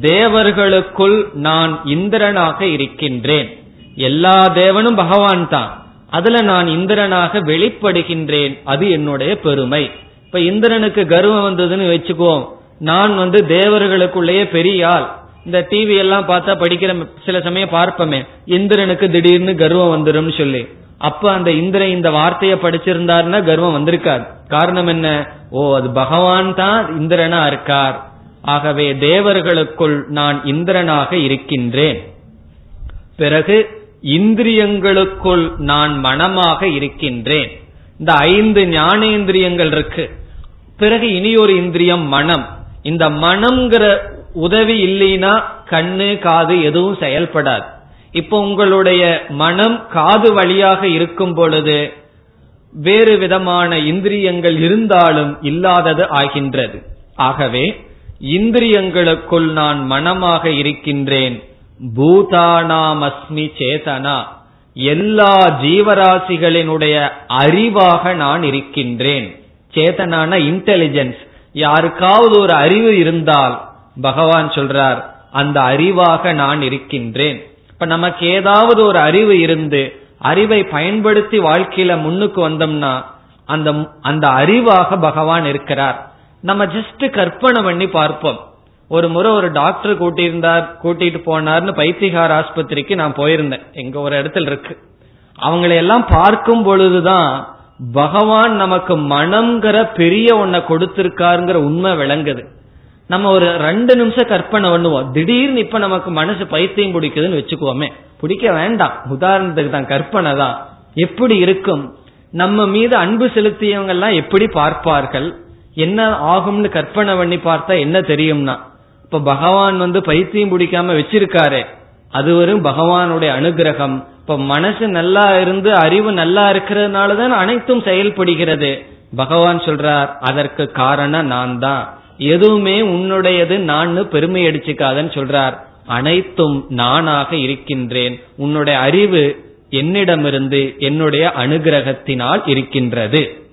தேவர்களுக்குள் நான் இந்திரனாக இருக்கின்றேன். எல்லா தேவனும் பகவான் தான். அதுல நான் இந்திரனாக வெளிப்படுகின்றேன். அது என்னுடைய பெருமை. இப்ப இந்திரனுக்கு கர்வம் வந்ததுன்னு வச்சுக்குவோம். நான் வந்து தேவர்களுக்குள்ளேயே பெரிய ஆள். இந்த டிவி எல்லாம் பார்த்தா படிக்கிற சில சமயம் பார்ப்போமே. இந்திரனுக்கு திடீர்னு கர்வம் வந்துடும் சொல்லி. அப்ப அந்த இந்திரன் இந்த வார்த்தையை படிச்சிருந்தாருன்னா கர்வம் வந்திருக்காது. காரணம் என்ன? ஓ அது பகவான் தான் இந்திரனா இருக்கார். ஆகவே தேவர்களுக்குள் நான் இந்திரனாக இருக்கின்றேன். பிறகு இந்திரியங்களுக்குள் நான் மனமாக இருக்கின்றேன். இந்த ஐந்து ஞானேந்திரியங்கள் இருக்கு. பிறகு இனி ஒரு இந்திரியம் மனம். இந்த மனம்ங்கிற உதவி இல்லைன்னா கண்ணு காது எதுவும் செயல்படாது. இப்போ உங்களுடைய மனம் காது வழியாக இருக்கும் பொழுது வேறு விதமான இந்திரியங்கள் இருந்தாலும் இல்லாதது ஆகின்றது. ஆகவே இந்திரியங்களுக்குள் நான் மனமாக இருக்கின்றேன். பூதானாமஸ்மி சேதனா. எல்லா ஜீவராசிகளினுடைய அறிவாக நான் இருக்கின்றேன். சேதனான இன்டெலிஜென்ஸ் யாருக்காவது ஒரு அறிவு இருந்தால் பகவான் சொல்றார் அந்த அறிவாக நான் இருக்கின்றேன். இப்ப நமக்கு ஏதாவது ஒரு அறிவு இருந்து அறிவை பயன்படுத்தி வாழ்க்கையில முன்னுக்கு வந்தோம்னா அந்த அந்த அறிவாக பகவான் இருக்கிறார். நம்ம ஜஸ்ட் கற்பனை பண்ணி பார்ப்போம். ஒரு முறை ஒரு டாக்டர் கூட்டியிருந்தார் கூட்டிட்டு போனார்னு பைத்திகார் ஆஸ்பத்திரிக்கு நான் போயிருந்தேன். எங்க ஒரு இடத்துல இருக்கு. அவங்களை எல்லாம் பார்க்கும் பொழுதுதான் பகவான் நமக்கு மனம்ங்கிற பெரிய ஒன்ன கொடுத்திருக்காருங்கிற உண்மை விளங்குது. நம்ம ஒரு ரெண்டு நிமிஷம் கற்பனை பண்ணுவோம். திடீர்னு இப்ப நமக்கு மனசு பைத்தியம் பிடிக்குதுன்னு வச்சுக்குவோமே. பிடிக்க வேண்டாம். உதாரணத்துக்கு தான் கற்பனை தான். எப்படி இருக்கும்? நம்ம மீது அன்பு செலுத்தியவங்க எல்லாம் எப்படி பார்ப்பார்கள்? என்ன ஆகும்னு கற்பனை பண்ணி பார்த்தா என்ன தெரியும்னா இப்ப பகவான் வந்து பைத்தியம் பிடிக்காம வச்சிருக்காரு. அது வரும் பகவானுடைய அனுகிரகம். இப்ப மனசு நல்லா இருந்து அறிவு நல்லா இருக்கிறதுனாலதான் அனைத்தும் செயல்படுகிறது. பகவான் சொல்றார் அதற்கு காரணம் நான் தான் எதுவுமே உன்னுடையது நான் பெருமை அடிச்சுக்காதன்னு சொல்றார். அனைத்தும் நானாக இருக்கின்றேன். உன்னுடைய அறிவு என்னிடமிருந்து என்னுடைய அனுகிரகத்தினால் இருக்கின்றது.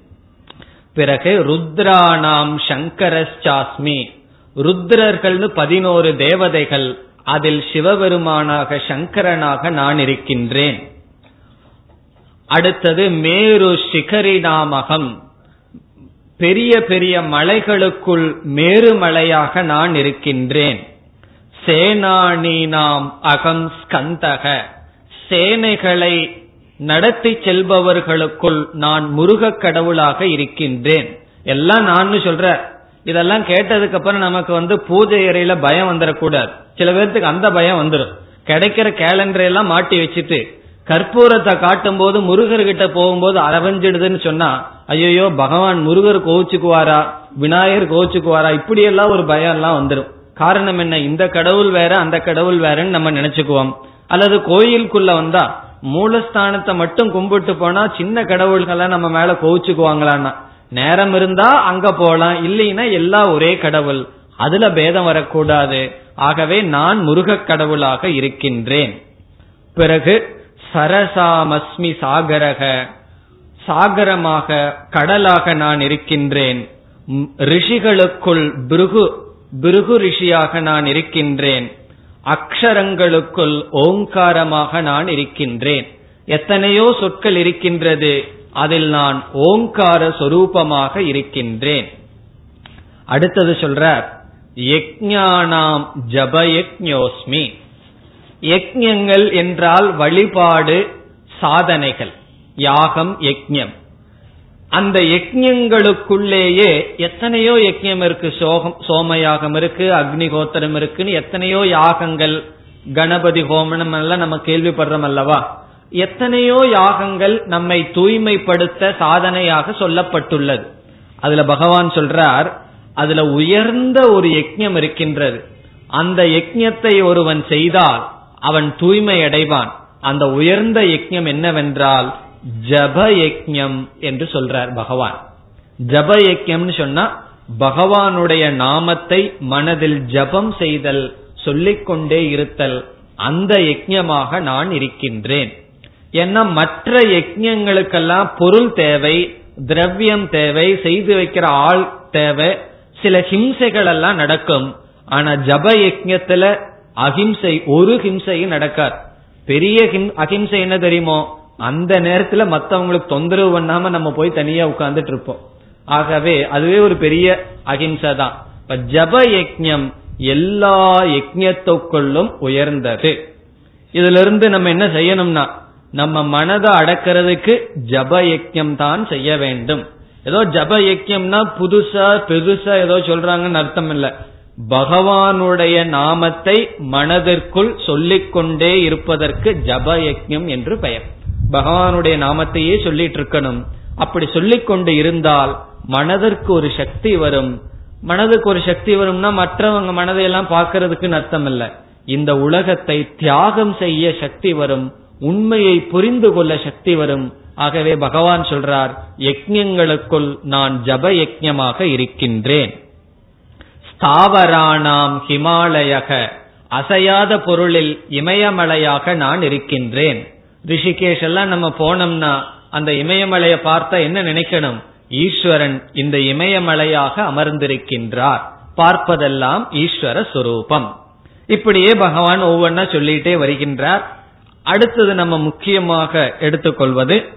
பிறகு ருத்ரானாம் சங்கரஸ்சாஸ்மி. ருத்ரர்கள்னு பதினோரு தேவதைகள். அதில் சிவபெருமானாக சங்கரனாக நான் இருக்கின்றேன். அடுத்தது மேரு சிகரிநாமகம் பெரிய பெரிய மலைகளுக்குள் மேருமலையாக நான் இருக்கின்றேன். சேனானி நாம் அகம் ஸ்கந்தக. சேனைகளை நடத்தி செல்பவர்களுக்குள் நான் முருக கடவுளாக இருக்கின்றேன். எல்லாம் நான் சொல்ற. இதெல்லாம் கேட்டதுக்கு அப்புறம் நமக்கு வந்து பூஜை அறையில பயம் வந்துடக்கூடாது சில பேர்த்துக்கு அந்த பயம் வந்துடும் கிடைக்கிற கேலண்டர் எல்லாம் மாட்டி வச்சுட்டு கற்பூரத்தை காட்டும் போது முருகர்கிட்ட போகும்போது அரவஞ்சிடுதுன்னு சொன்னா ஐயோ பகவான் முருகர் கோவிச்சுக்குவாரா விநாயகர் கோவிச்சுக்குவாரா இப்படி எல்லாம் ஒரு பயம் எல்லாம் வந்துடும் காரணம் என்ன? இந்த கடவுள் வேற அந்த கடவுள் வேறன்னு நம்ம நினைச்சுக்குவோம். அல்லது கோயிலுக்குள்ள வந்தா மூலஸ்தானத்தை மட்டும் கும்பிட்டு போனா சின்ன கடவுள்களை நம்ம மேல கோவிச்சுக்குவாங்களான்னா நேரம் இருந்தா அங்க போலாம் இல்லைன்னா எல்லாம் ஒரே கடவுள். அதுல பேதம் வரக்கூடாது. ஆகவே நான் முருகக் கடவுளாக இருக்கின்றேன். பிறகு சரசாமஸ்மி சாகரக. சாகரமாக கடலாக நான் இருக்கின்றேன். ரிஷிகளுக்குள் பிருகு பிருகு ரிஷியாக நான் இருக்கின்றேன். அக்ஷரங்களுக்குள் ஓங்காரமாக நான் இருக்கின்றேன். எத்தனையோ சொற்கள் இருக்கின்றது. அதில் நான் ஓங்கார சொரூபமாக இருக்கின்றேன். அடுத்தது சொல்ற யக்ஞானாம் ஜபயக்ஞோஸ்மி. யக்ஞங்கள் என்றால் வழிபாடு சாதனைகள் யாகம் யக்ஞம். அந்த யக்ஞங்களுக்குள்ளேயே எத்தனையோ யக்ஞம் இருக்கு சோகம் சோமயாகம் இருக்கு அக்னிகோத்திரம் இருக்குன்னு எத்தனையோ யாகங்கள் கணபதி ஹோமனம் எல்லாம் நம்ம கேள்விப்படுறோம் அல்லவா? எத்தனையோ யாகங்கள் நம்மை தூய்மைப்படுத்த சாதனையாக சொல்லப்பட்டுள்ளது. அதுல பகவான் சொல்றார் அதுல உயர்ந்த ஒரு யஜ்யம் இருக்கின்றது. அந்த யஜ்யத்தை ஒருவன் செய்தால் அவன் தூய்மை அடைவான் அந்த உயர்ந்த யஜ்யம் என்னவென்றால் ஜப யஜ்யம் என்று சொல்றார் பகவான். ஜப யஜ்யம்னு சொன்னா பகவானுடைய நாமத்தை மனதில் ஜபம் செய்தல் சொல்லிக்கொண்டே இருத்தல் அந்த யஜ்யமாக நான் இருக்கின்றேன். ஏன்னா மற்ற யஜ்யங்களுக்கெல்லாம் பொருள் தேவை திரவியம் தேவை செய்து வைக்கிற ஆள் தேவை சில ஹிம்சைகள் எல்லாம் நடக்கும். ஆனா ஜப யஜ்யத்துல அஹிம்சை ஒரு ஹிம்சையும் நடக்காது. பெரிய அஹிம்சை என்ன தெரியுமோ? அந்த நேரத்துல மத்தவங்களுக்கு தொந்தரவு பண்ணாம நம்ம போய் தனியா உட்கார்ந்துட்டு இருப்போம் ஆகவே அதுவே ஒரு பெரிய அஹிம்சை தான். இப்ப ஜப யஜ்யம் எல்லா யஜ்யத்துக்குள்ளும் உயர்ந்தது. இதுல இருந்து நம்ம என்ன செய்யணும்னா நம்ம மனதை அடக்கிறதுக்கு ஜப யக்கியம் தான் செய்ய வேண்டும். ஏதோ ஜப யக்கியம்னா புதுசா பெருசா ஏதோ சொல்றாங்கன்னு அர்த்தம் இல்ல. பகவானுடைய நாமத்தை மனதிற்குள் சொல்லிக்கொண்டே இருப்பதற்கு ஜப யஜ்யம் என்று பெயர். பகவானுடைய நாமத்தையே சொல்லிட்டு இருக்கணும் அப்படி சொல்லிக்கொண்டு இருந்தால் மனதிற்கு ஒரு சக்தி வரும். மனதுக்கு ஒரு சக்தி வரும்னா மற்றவங்க மனதையெல்லாம் பார்க்கறதுக்குன்னு அர்த்தம் இல்ல. இந்த உலகத்தை தியாகம் செய்ய சக்தி வரும். உண்மையை புரிந்து கொள்ள சக்தி வரும். ஆகவே பகவான் சொல்றார் யஜ்யங்களுக்குள் நான் ஜப யஜ்யமாக இருக்கின்றேன். ஸ்தாவராணாம் ஹிமாலயக அசையாத பொருளில் இமயமலையாக நான் இருக்கின்றேன். ரிஷிகேஷ் எல்லாம் நம்ம போனோம்னா அந்த இமயமலையை பார்த்தா என்ன நினைக்கணும்? ஈஸ்வரன் இந்த இமயமலையாக அமர்ந்திருக்கின்றார். பார்ப்பதெல்லாம் ஈஸ்வர சுரூபம். இப்படியே பகவான் ஒவ்வொன்னா சொல்லிட்டே வருகின்றார். அடுத்தது நம்ம முக்கியமாக எடுத்துக்கொள்வது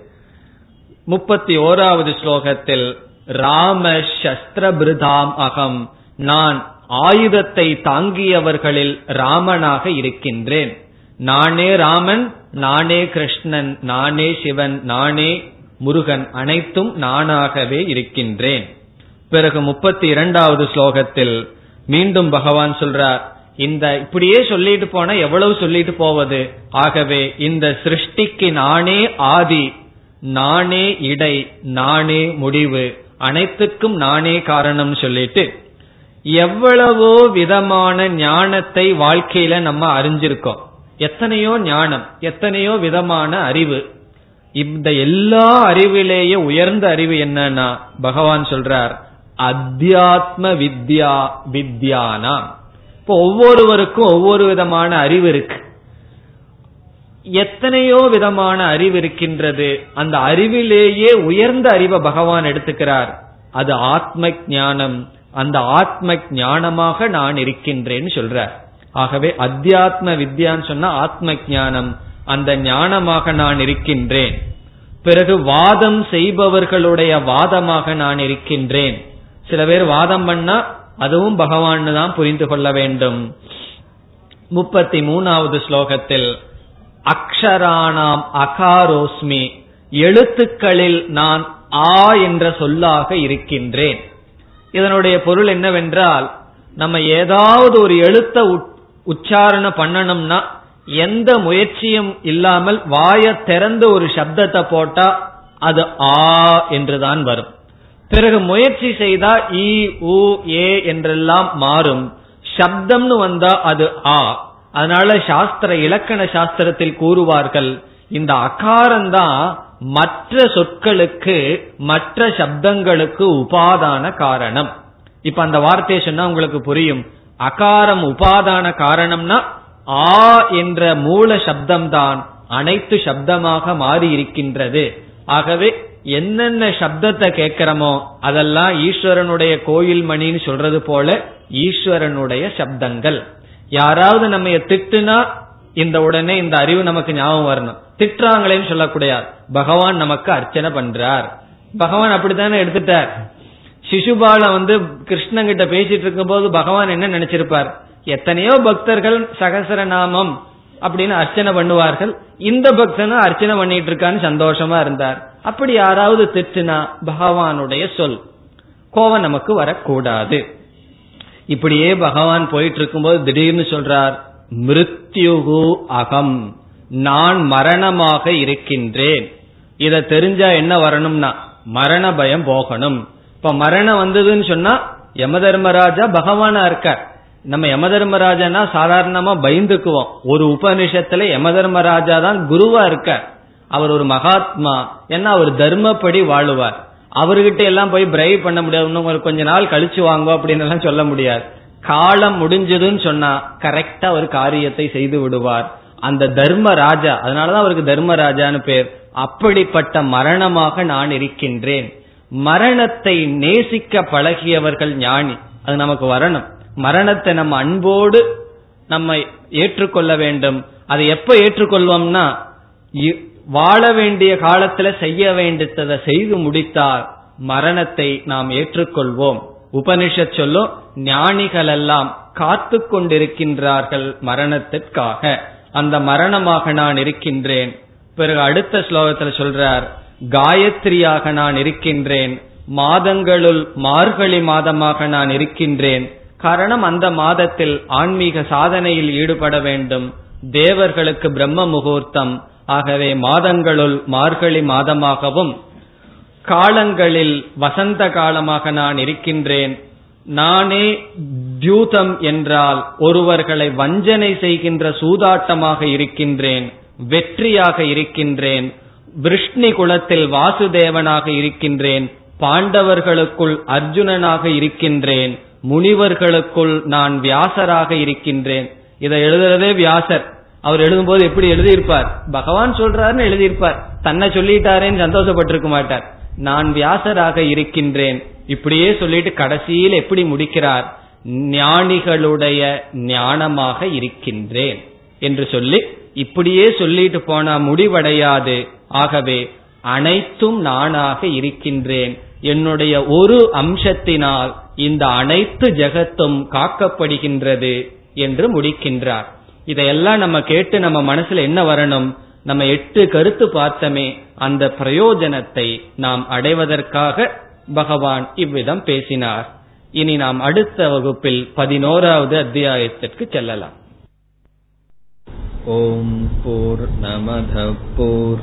முப்பத்தி ஓராவது ஸ்லோகத்தில் ராம சஸ்திரபிருதாம் அகம். நான் ஆயுதத்தை தாங்கியவர்களில் ராமனாக இருக்கின்றேன். நானே ராமன் நானே கிருஷ்ணன் நானே சிவன் நானே முருகன் அனைத்தும் நானாகவே இருக்கின்றேன். பிறகு முப்பத்தி இரண்டாவது ஸ்லோகத்தில் மீண்டும் பகவான் சொல்றார் இந்த இப்படியே சொல்லிட்டு போனா எவ்வளவு சொல்லிட்டு போவது? ஆகவே இந்த சிருஷ்டிக்கு நானே ஆதி நானே இடை நானே முடிவு அனைத்துக்கும் நானே காரணம் சொல்லிட்டு எவ்வளவோ விதமான ஞானத்தை வாழ்க்கையில நம்ம அறிஞ்சிருக்கோம். எத்தனையோ ஞானம் எத்தனையோ விதமான அறிவு. இந்த எல்லா அறிவிலேயே உயர்ந்த அறிவு என்னன்னா பகவான் சொல்றார் அத்தியாத்ம வித்யா வித்யானா இப்போ ஒவ்வொருவருக்கும் ஒவ்வொரு விதமான அறிவு இருக்கு. எத்தனையோ விதமான அறிவு இருக்கின்றது. அந்த அறிவிலேயே உயர்ந்த அறிவை பகவான் எடுத்துக்கிறார். அது ஆத்ம ஞானம் அந்த ஆத்ம ஞானமாக நான் இருக்கின்றேன்னு சொல்றார். ஆகவே அத்தியாத்ம வித்யான்னு சொன்னா ஆத்ம ஞானம் அந்த ஞானமாக நான் இருக்கின்றேன். பிறகு வாதம் செய்பவர்களுடைய வாதமாக நான் இருக்கின்றேன். சில பேர் வாதம் பண்ணா அதுவும் பகவான் தான் புரிந்து கொள்ள வேண்டும். முப்பத்தி மூணாவது ஸ்லோகத்தில் அக்ஷராணாம் அகாரோஸ்மி எழுத்துக்களில் நான் ஆ என்ற சொல்லாக இருக்கின்றேன். இதனுடைய பொருள் என்னவென்றால் நம்ம ஏதாவது ஒரு எழுத்த உச்சாரணம் பண்ணணும்னா எந்த முயற்சியும் இல்லாமல் வாய திறந்து ஒரு சப்தத்தை போட்டா அது ஆ என்றுதான் வரும். பிறகு முயற்சி செய்தா இ உ ஏ என்றெல்லாம் மாறும். சப்தம்னு வந்தா அது ஆ. அதனால சாஸ்திர இலக்கண சாஸ்திரத்தில் கூறுவார்கள் இந்த அகாரம்தான் மற்ற சொற்களுக்கு மற்ற சப்தங்களுக்கு உபாதான காரணம். இப்ப அந்த வார்த்தையை சொன்னா உங்களுக்கு புரியும். அகாரம் உபாதான காரணம்னா ஆ என்ற மூல சப்தம்தான் அனைத்து சப்தமாக மாறி இருக்கின்றது ஆகவே என்னென்ன சப்தத்தை கேட்கிறோமோ அதெல்லாம் ஈஸ்வரனுடைய கோயில் மணின்னு சொல்றது போல ஈஸ்வரனுடைய சப்தங்கள். யாராவது நம்ம திட்டுனா இந்த உடனே இந்த அறிவு நமக்கு ஞாபகம் வரணும். திட்டுறாங்களேன்னு சொல்லக்கூடாது. பகவான் நமக்கு அர்ச்சனை பண்றார். பகவான் அப்படித்தானே எடுத்துட்டார். சிசுபால வந்து கிருஷ்ணன் கிட்ட பேசிட்டு இருக்கும் போது பகவான் என்ன நினைச்சிருப்பார்? எத்தனையோ பக்தர்கள் சகசரநாமம் அப்படின்னு அர்ச்சனை பண்ணுவார்கள். இந்த பக்தனும் அர்ச்சனை பண்ணிட்டு இருக்கான்னு சந்தோஷமா இருந்தார். அப்படி யாராவது திட்டுனா பகவானுடைய சொல். கோவம் நமக்கு வரக்கூடாது. இப்படியே பகவான் போயிட்டு இருக்கும்போது திடீர்னு சொல்றார் மிருத்யுகு அகம். நான் மரணமாக இருக்கின்றேன். இத தெரிஞ்சா என்ன வரணும்னா மரண பயம் போகணும். இப்ப மரணம் வந்ததுன்னு சொன்னா யம தர்மராஜா பகவானா இருக்கார். நம்ம யம தர்மராஜனா சாதாரணமா பயந்துக்குவோம். ஒரு உபனிஷத்துல யம தர்மராஜா தான் குருவா இருக்கார். அவர் ஒரு மகாத்மா. ஏன்னா அவர் தர்மப்படி வாழுவார். அவர்கிட்ட எல்லாம் போய் பிரைவ் பண்ண முடியாது. கொஞ்ச நாள் கழிச்சு வாங்க அப்படின்னு எல்லாம் சொல்ல முடியாது. காலம் முடிஞ்சதுன்னு சொன்னா கரெக்டா ஒரு காரியத்தை செய்து விடுவார். அந்த தர்ம ராஜா அதனாலதான் அவருக்கு தர்மராஜான்னு பேர். அப்படிப்பட்ட மரணமாக நான் இருக்கின்றேன். மரணத்தை நேசிக்க பழகியவர்கள் ஞானி. அது நமக்கு வரணும். மரணத்தை நம்ம அன்போடு நம்ம ஏற்றுக்கொள்ள வேண்டும். அதை எப்ப ஏற்றுக்கொள்வோம்னா வாழ வேண்டிய காலத்துல செய்ய வேண்டியதை செய்து முடித்தால் மரணத்தை நாம் ஏற்றுக்கொள்வோம். உபனிஷத் சொல்லும் ஞானிகள் எல்லாம் காத்து கொண்டிருக்கின்றார்கள் மரணத்திற்காக. அந்த மரணமாக நான் இருக்கின்றேன். பிறகு அடுத்த ஸ்லோகத்துல சொல்றார் காயத்ரியாக நான் இருக்கின்றேன். மாதங்களுள் மார்கழி மாதமாக நான் இருக்கின்றேன். காரணம் அந்த மாதத்தில் ஆன்மீக சாதனையில் ஈடுபட வேண்டும். தேவர்களுக்கு பிரம்ம முகூர்த்தம் ஆகவே மாதங்களுள் மார்கழி மாதமாகவும் காலங்களில் வசந்த காலமாக நான் இருக்கின்றேன். நானே தியூதம் என்றால் ஒருவர்களை வஞ்சனை செய்கின்ற சூதாட்டமாக இருக்கின்றேன் வெற்றியாக இருக்கின்றேன் விஷ்ணி குலத்தில் வாசுதேவனாக இருக்கின்றேன் பாண்டவர்களுக்குள் அர்ஜுனனாக இருக்கின்றேன் முனிவர்களுக்குள் நான் வியாசராக இருக்கின்றேன். இதை எழுதுறதே வியாசர். அவர் எழுதும்போது எப்படி எழுதியிருப்பார்? பகவான் சொல்றாருன்னு எழுதியிருப்பார். தன்னை சொல்லிட்டாரேன்னு சந்தோஷப்பட்டிருக்க மாட்டார். நான் வியாசராக இருக்கின்றேன். இப்படியே சொல்லிட்டு கடைசியில் எப்படி முடிக்கிறார்? ஞானிகளுடைய ஞானமாக இருக்கின்றேன் என்று சொல்லி இப்படியே சொல்லிட்டு போனா முடிவடையாது. ஆகவே அனைத்தும் நானாக இருக்கின்றேன். என்னுடைய ஒரு அம்சத்தினால் இந்த அனைத்து ஜெகத்தும் காக்கப்படுகின்றது என்று முடிக்கின்றார். இதையெல்லாம் நம்ம கேட்டு நம்ம மனசுல என்ன வரணும்? நம்ம எட்டு கருத்து பார்த்தமே அந்த பிரயோஜனத்தை நாம் அடைவதற்காக பகவான் இவ்விதம் பேசினார். இனி நாம் அடுத்த வகுப்பில் பதினோராவது அத்தியாயத்திற்கு செல்லலாம். ஓம் போர் நமத போர்